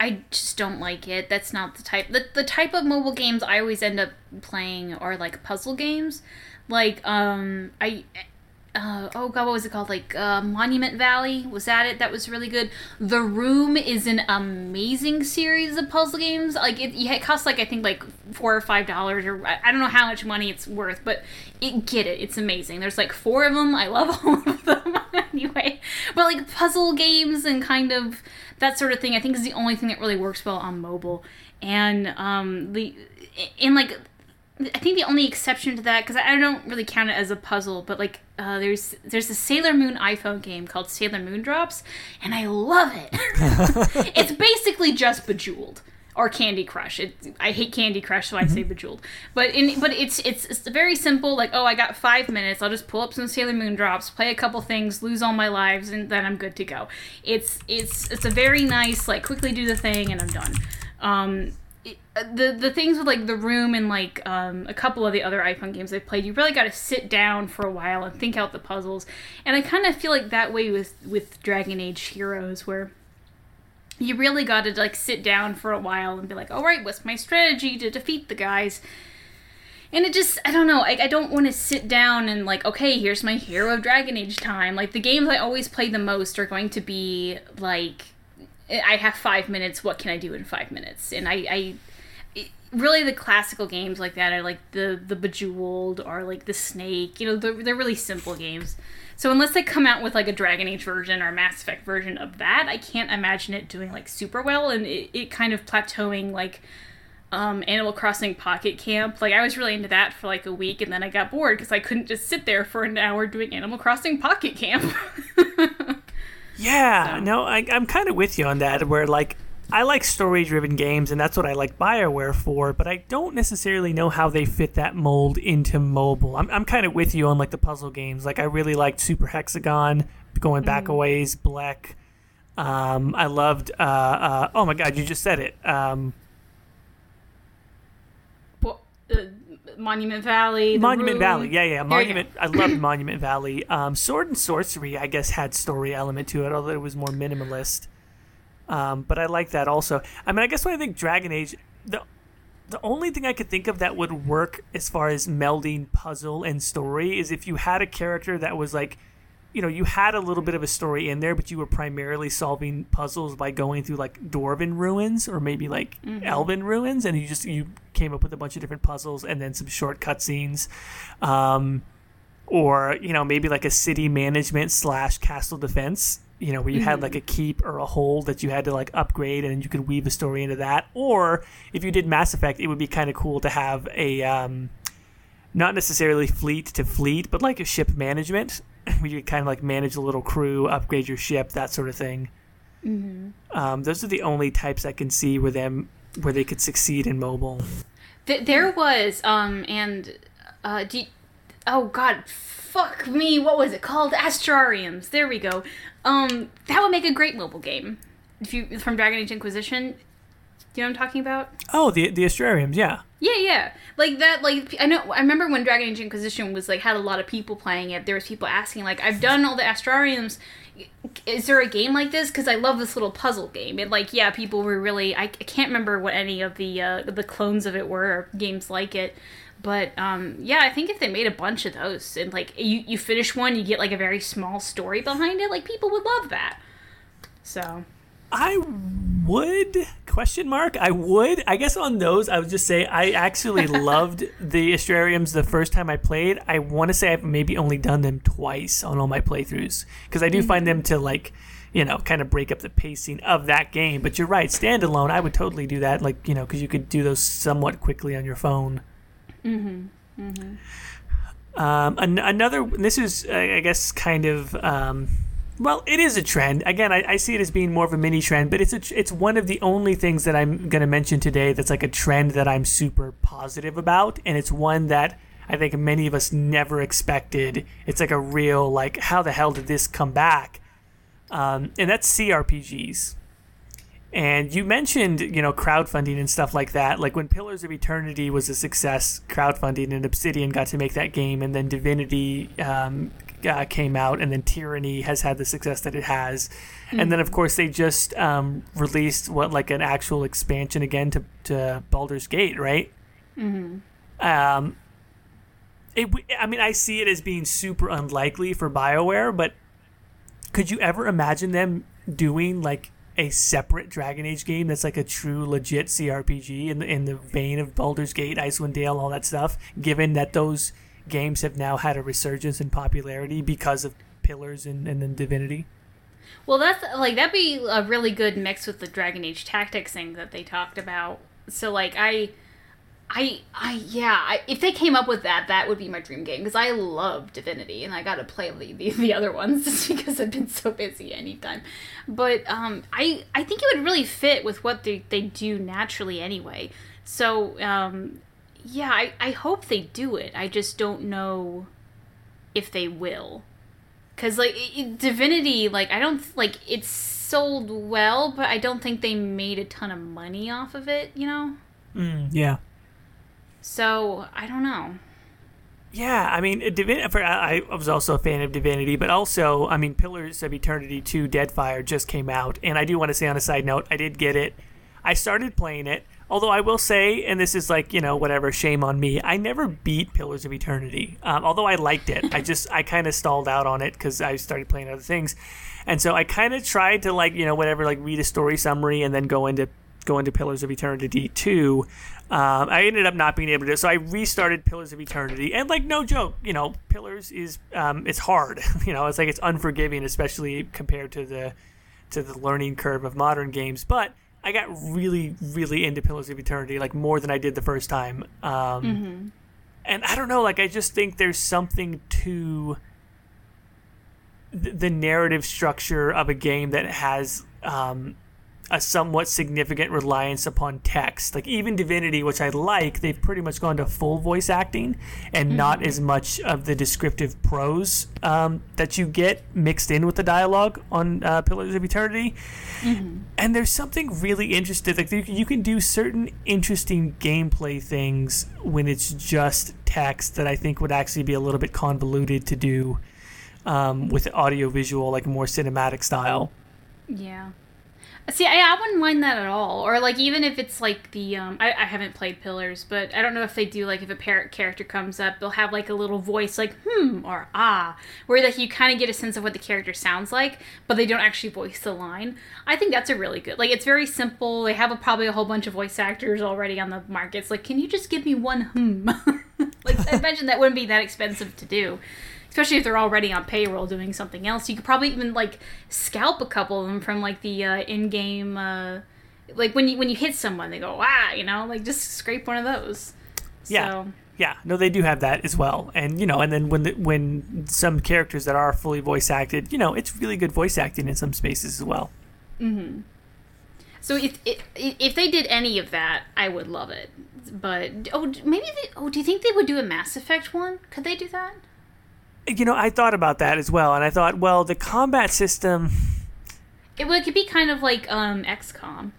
I just don't like it. That's not the type. The, the type of mobile games I always end up playing are like puzzle games. Like, um, I. Uh, oh god, what was it called? Like uh, Monument Valley was that it? That was really good. The Room is an amazing series of puzzle games. Like it, it costs like I think like four or five dollars, or I don't know how much money it's worth, but it, get it. It's amazing. There's like four of them. I love all of them anyway. But like puzzle games and kind of that sort of thing, I think is the only thing that really works well on mobile. And um, the in like I think the only exception to that, because I don't really count it as a puzzle, but like uh, there's there's a Sailor Moon iPhone game called Sailor Moon Drops, and I love it. it's basically just Bejeweled or Candy Crush. It, I hate Candy Crush, so I say Bejeweled. But in but it's it's it's very simple. Like oh, I got five minutes. I'll just pull up some Sailor Moon Drops, play a couple things, lose all my lives, and then I'm good to go. It's it's it's a very nice like quickly do the thing and I'm done. Um, the the things with like the room and like um, a couple of the other iPhone games I've played, you really got to sit down for a while and think out the puzzles. And I kind of feel like that way with with Dragon Age Heroes, where you really got to like sit down for a while and be like, all right, what's my strategy to defeat the guys? And it just, I don't know, I, I don't want to sit down and like, okay, here's my Hero of Dragon Age time. Like, the games I always play the most are going to be like, I have five minutes, what can I do in five minutes? And I, I really the classical games like that are like the the Bejeweled or like the Snake, you know, they're, they're really simple games. So unless they come out with like a Dragon Age version or a Mass Effect version of that, I can't imagine it doing like super well and it, it kind of plateauing like um, Animal Crossing Pocket Camp. Like I was really into that for like a week, and then I got bored because I couldn't just sit there for an hour doing Animal Crossing Pocket Camp. yeah, so. no, I, I'm kind of with you on that. Where like I like story driven games, and that's what I like BioWare for, but I don't necessarily know how they fit that mold into mobile. I'm, I'm kind of with you on like the puzzle games. Like, I really liked Super Hexagon, going back mm. a ways, Blek. Um, I loved, uh, uh, oh my god, you just said it. Um, well, uh, Monument Valley. Monument Valley, yeah, yeah. Monument. I loved Monument Valley. Um, Sword and Sworcery, I guess, had story element to it, although it was more minimalist. Um, but I like that also. I mean, I guess when I think Dragon Age, the the only thing I could think of that would work as far as melding puzzle and story is if you had a character that was like, you know, you had a little bit of a story in there, but you were primarily solving puzzles by going through like dwarven ruins or maybe like mm-hmm. elven ruins, and you just you came up with a bunch of different puzzles and then some short cutscenes. Um, or you know maybe like a city management slash castle defense you know, where you mm-hmm. had like a keep or a hold that you had to like upgrade and you could weave a story into that. Or if you did Mass Effect, it would be kind of cool to have a, um, not necessarily fleet to fleet, but like a ship management where you kind of like manage a little crew, upgrade your ship, that sort of thing. Mm-hmm. Um, those are the only types I can see where them where they could succeed in mobile. there was, um, and uh, do oh god, fuck me, what was it called? Astrariums. There we go. Um, that would make a great mobile game. If you from Dragon Age Inquisition, you know what I'm talking about? Oh, the the Astrariums, yeah. Yeah, yeah, like that. Like I know. I remember when Dragon Age Inquisition was like had a lot of people playing it. There was people asking like, "I've done all the Astrariums. Is there a game like this? Because I love this little puzzle game." And like, yeah, people were really. I, I can't remember what any of the uh, the clones of it were or games like it. But um, yeah, I think if they made a bunch of those and like you, you finish one, you get like a very small story behind it, like people would love that. So I would question mark. I would. I guess on those, I would just say I actually loved the Astrariums the first time I played. I want to say I've maybe only done them twice on all my playthroughs because I do mm-hmm. find them to like, you know, kind of break up the pacing of that game. But you're right, standalone, I would totally do that. Like you know, because you could do those somewhat quickly on your phone. Mm-hmm. Mm-hmm. Um, an- another. This is, I guess, kind of. Um, well, it is a trend. Again, I, I, see it as being more of a mini trend, but it's a, it's one of the only things that I'm going to mention today that's like a trend that I'm super positive about, and it's one that I think many of us never expected. It's like a real like, how the hell did this come back? Um, and that's CRPGs. And you mentioned, you know, crowdfunding and stuff like that. Like when Pillars of Eternity was a success, crowdfunding, and Obsidian got to make that game, and then Divinity um, uh, came out, and then Tyranny has had the success that it has. Mm-hmm. And then, of course, they just um, released what, like an actual expansion again to, to Baldur's Gate, right? Mm-hmm. Um, it, I mean, I see it as being super unlikely for BioWare, but could you ever imagine them doing like a separate Dragon Age game that's like a true legit CRPG in the in the vein of Baldur's Gate, Icewind Dale, all that stuff. Given that those games have now had a resurgence in popularity because of Pillars and, and then Divinity. Well, that's like that'd be a really good mix with the Dragon Age Tactics thing that they talked about. So like I I, I, yeah. I, if they came up with that, that would be my dream game because I love Divinity and I got to play the, the, the other ones just because I've been so busy anytime. But um, I, I think it would really fit with what they, they do naturally anyway. So um, yeah, I, I hope they do it. I just don't know if they will. Cause like it, Divinity, like I don't like it's sold well, but I don't think they made a ton of money off of it. You know. Mm, yeah. So I don't know. Yeah, I mean, Divin- I was also a fan of Divinity, but also, I mean, Pillars of Eternity 2 Deadfire just came out, and I do want to say on a side note, I did get it. I started playing it, although I will say, and this is like, you know, whatever, shame on me, I never beat Pillars of Eternity. Um, although I liked it, I just, I kind of stalled out on it because I started playing other things. And so I kind of tried to, like, you know, whatever, like read a story summary and then go into go into Pillars of Eternity 2. Um, I ended up not being able to, so I restarted Pillars of Eternity, and like no joke, you know, Pillars is um, it's hard, you know, it's like it's unforgiving, especially compared to the to the learning curve of modern games. But I got really, really into Pillars of Eternity, like more than I did the first time. Um, And I don't know, like I just think there's something to the narrative structure of a game that has um, a somewhat significant reliance upon text. Like even Divinity, which I like, they've pretty much gone to full voice acting and not as much of the descriptive prose um, that you get mixed in with the dialogue on uh, Pillars of Eternity. And there's something really interesting. Like you, you can do certain interesting gameplay things when it's just text that I think would actually be a little bit convoluted to do um, with audio visual, like more cinematic style. Yeah. See, I, I wouldn't mind that at all. Or like even if it's like the um, I, I haven't played Pillars, but I don't know if they do like if a parrot character comes up, they'll have like a little voice like hmm or ah, where like you kind of get a sense of what the character sounds like, but they don't actually voice the line. I think that's a really good. Like it's very simple. They have a, probably a whole bunch of voice actors already on the market. It's like, can you just give me one hmm? like I imagine that wouldn't be that expensive to do especially if they're already on payroll doing something else. You could probably even like scalp a couple of them from like the uh, in-game, uh, like when you when you hit someone, they go ah, you know, like just scrape one of those. Yeah. So, Yeah, no, they do have that as well, and you know, and then when the, when some characters that are fully voice acted, you know, it's really good voice acting in some spaces as well. so if, if if they did any of that, I would love it. But oh, maybe they. Oh, do you think they would do a Mass Effect one? Could they do that? You know, I thought about that as well, and I thought, well, the combat system. It would could be kind of like um XCOM.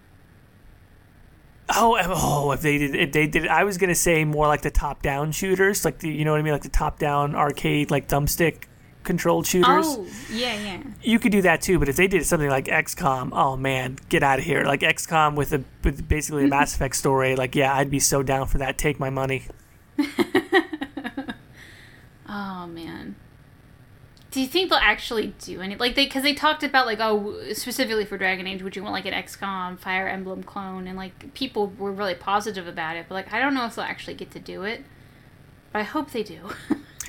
Oh, oh! If they did, if they did, I was gonna say more like the top-down shooters, like the, you know what I mean, like the top-down arcade, like thumbstick controlled shooters. Oh, yeah, yeah. You could do that too, but if they did something like XCOM, oh man, get out of here! Like XCOM with a with basically a Mass Effect story, like yeah, I'd be so down for that. Take my money. Oh man. Do you think they'll actually do any like they because they talked about like oh specifically for Dragon Age would you want like an XCOM Fire Emblem clone and like people were really positive about it but like I don't know if they'll actually get to do it but I hope they do.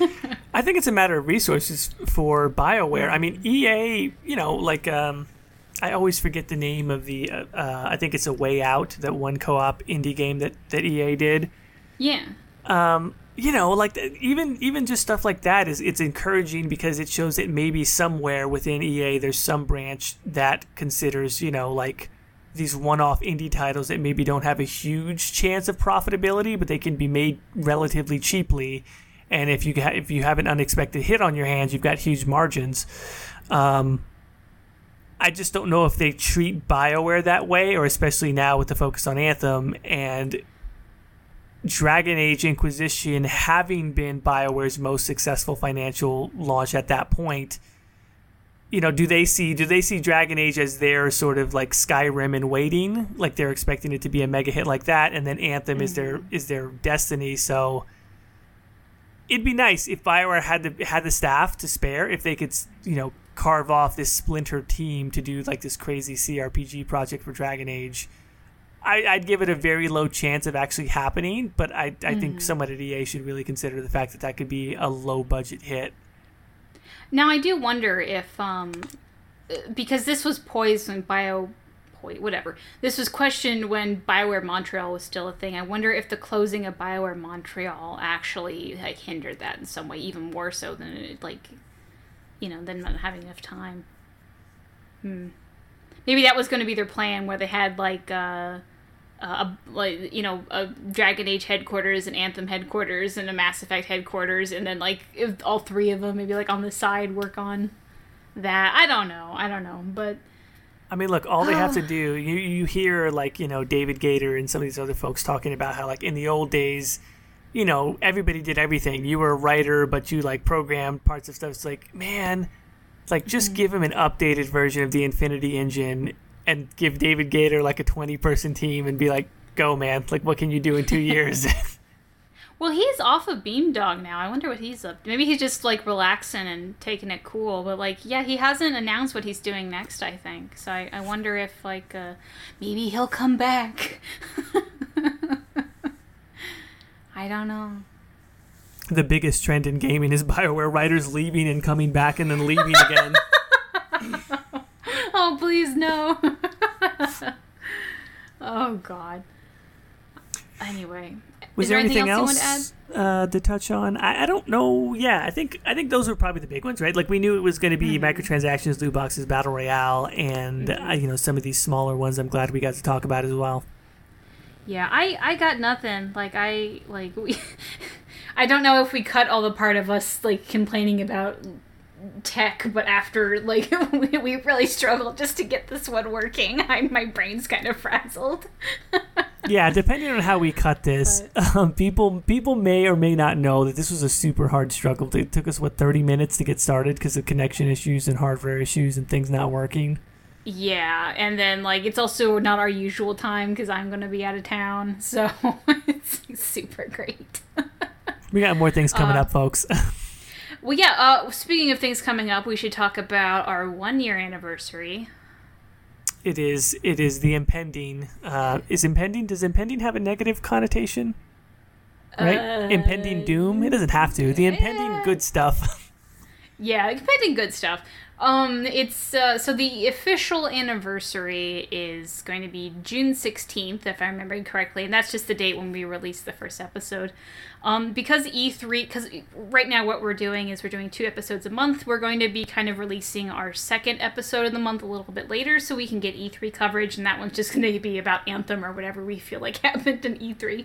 I think it's a matter of resources for BioWare. I mean, EA, you know, like um, I always forget the name of the. Uh, uh, I think it's a Way Out, that one co-op indie game that that EA did. yeah. Um, you know, like even even just stuff like that is it's encouraging because it shows that maybe somewhere within EA there's some branch that considers you know like these one-off indie titles that maybe don't have a huge chance of profitability, but they can be made relatively cheaply. And if you ha- if you have an unexpected hit on your hands, you've got huge margins. Um, I just don't know if they treat BioWare that way, or especially now with the focus on Anthem and Dragon Age Inquisition having been BioWare's most successful financial launch at that point. You know, do they see do they see Dragon Age as their sort of like Skyrim in waiting? Like they're expecting it to be a mega hit like that, and then Anthem is their mm-hmm. is their destiny. So it'd be nice if Bioware had the had the staff to spare, if they could, you know, carve off this splinter team to do like this crazy CRPG project for Dragon Age. I, I'd give it a very low chance of actually happening, but I, I think someone at EA should really consider the fact that that could be a low budget hit. Now I do wonder if um because this was poised when Bio whatever. This was questioned when BioWare Montreal was still a thing. I wonder if the closing of BioWare Montreal actually like hindered that in some way, even more so than it like you know, than not having enough time. Hmm. Maybe that was going to be their plan, where they had like uh, a like you know a Dragon Age headquarters, and Anthem headquarters, and a Mass Effect headquarters, and then like all three of them maybe like on the side work on that. I don't know. I don't know, but I mean, look, all they have to do, you, you hear like, you know, David Gaider and some of these other folks talking about how, like, in the old days, you know, everybody did everything. You were a writer, but you, like, programmed parts of stuff. It's like, man, it's like, just mm-hmm. give him an updated version of the Infinity Engine and give David Gaider, like, a 20 person team and be like, go, man. Like, what can you do in two years? well, he's off of Beamdog now. I wonder what he's up. to. Maybe he's just like relaxing and taking it cool. But like, yeah, he hasn't announced what he's doing next. I think so. I, I wonder if like uh, maybe he'll come back. I don't know. the biggest trend in gaming is BioWare writers leaving and coming back and then leaving again. Oh, please no. oh God. Anyway, Was is there, anything anything else else, uh, to touch on? I, I don't know. Yeah, I think I think those were probably the big ones, right? Like we knew it was going to be Mm-hmm. microtransactions, loot boxes, battle royale, and uh, you know some of these smaller ones. I'm glad we got to talk about as well. Yeah, I I got nothing. Like I like we I don't know if we cut all the part of us like complaining about tech, but after like we, we really struggled just to get this one working. I, my brain's kind of frazzled. Yeah, depending on how we cut this, um, people people may or may not know that this was a super hard struggle. It took us what 30 minutes to get started because of connection issues and hardware issues and things not working. yeah, and then like it's also not our usual time because I'm gonna be out of town, so it's super great. We got more things coming Uh, up, folks. Well, yeah. Uh, speaking of things coming up, we should talk about our one year anniversary. it is it is the impending. Uh, is impending? Does impending have a negative connotation? Right, Uh, impending doom. It doesn't have to. The impending good stuff. Yeah, impending good stuff. Um, it's uh, so the official anniversary is going to be June sixteenth, if I'm remembering correctly, and that's just the date when we released the first episode. Um, because E3, because right now what we're doing is we're doing two episodes a month. We're going to be kind of releasing our second episode of the month a little bit later, so we can get E3 coverage, and that one's just going to be about Anthem or whatever we feel like happened in E3.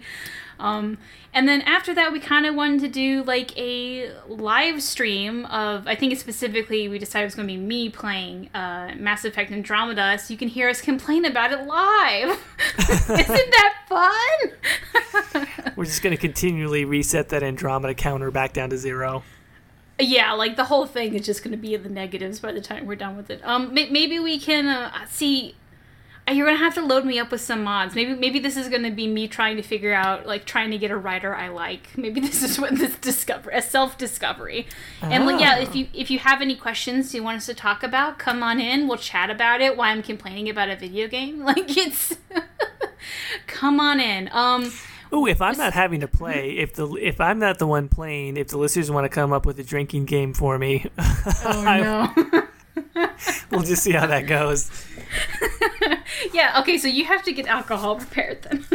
Um, and then after that, we kind of wanted to do like a live stream of, I think specifically, we decided it was going to be me playing uh, Mass Effect Andromeda, so you can hear us complain about it live. Isn't that fun? We're just going to continually reset that Andromeda counter back down to zero. yeah, like the whole thing is just going to be in the negatives by the time we're done with it. Um, may- maybe we can uh, see. uh, You're gonna have to load me up with some mods. Maybe maybe this is gonna be me trying to figure out like trying to get a writer I like. Maybe this is what this discover a self discovery. Oh. And like, yeah, if you if you have any questions you want us to talk about, come on in. We'll chat about it. Why I'm complaining about a video game? Like it's come on in. Um, Ooh, if I'm not having to play, if the if I'm not the one playing, if the listeners want to come up with a drinking game for me, oh no. we'll just see how that goes. yeah okay so you have to get alcohol prepared then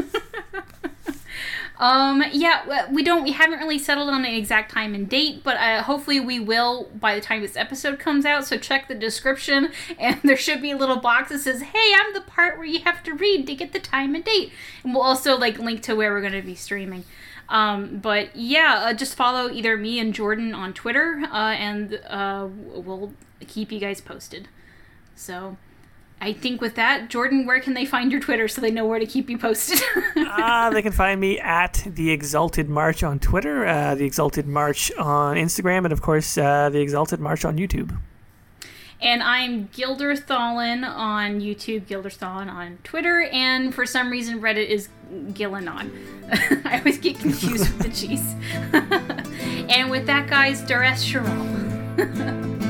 um yeah we don't we haven't really settled on an exact time and date but uh, hopefully we will by the time this episode comes out so check the description and there should be a little box that says hey i'm the part where you have to read to get the time and date and we'll also like link to where we're going to be streaming um, but yeah, uh, just follow either me and Jordan on Twitter, uh, and uh, we'll keep you guys posted. So, I think with that, Jordan, where can they find your Twitter so they know where to keep you posted? Ah, they can find me at the Exalted March on Twitter, uh, the Exalted March on Instagram, and of course uh, the Exalted March on YouTube. and I'm Gilder Thalin on YouTube, Gilder Thalin on Twitter, and for some reason Reddit is Gillanon. I always get confused with the cheese. and with that, guys, Dareth shiral.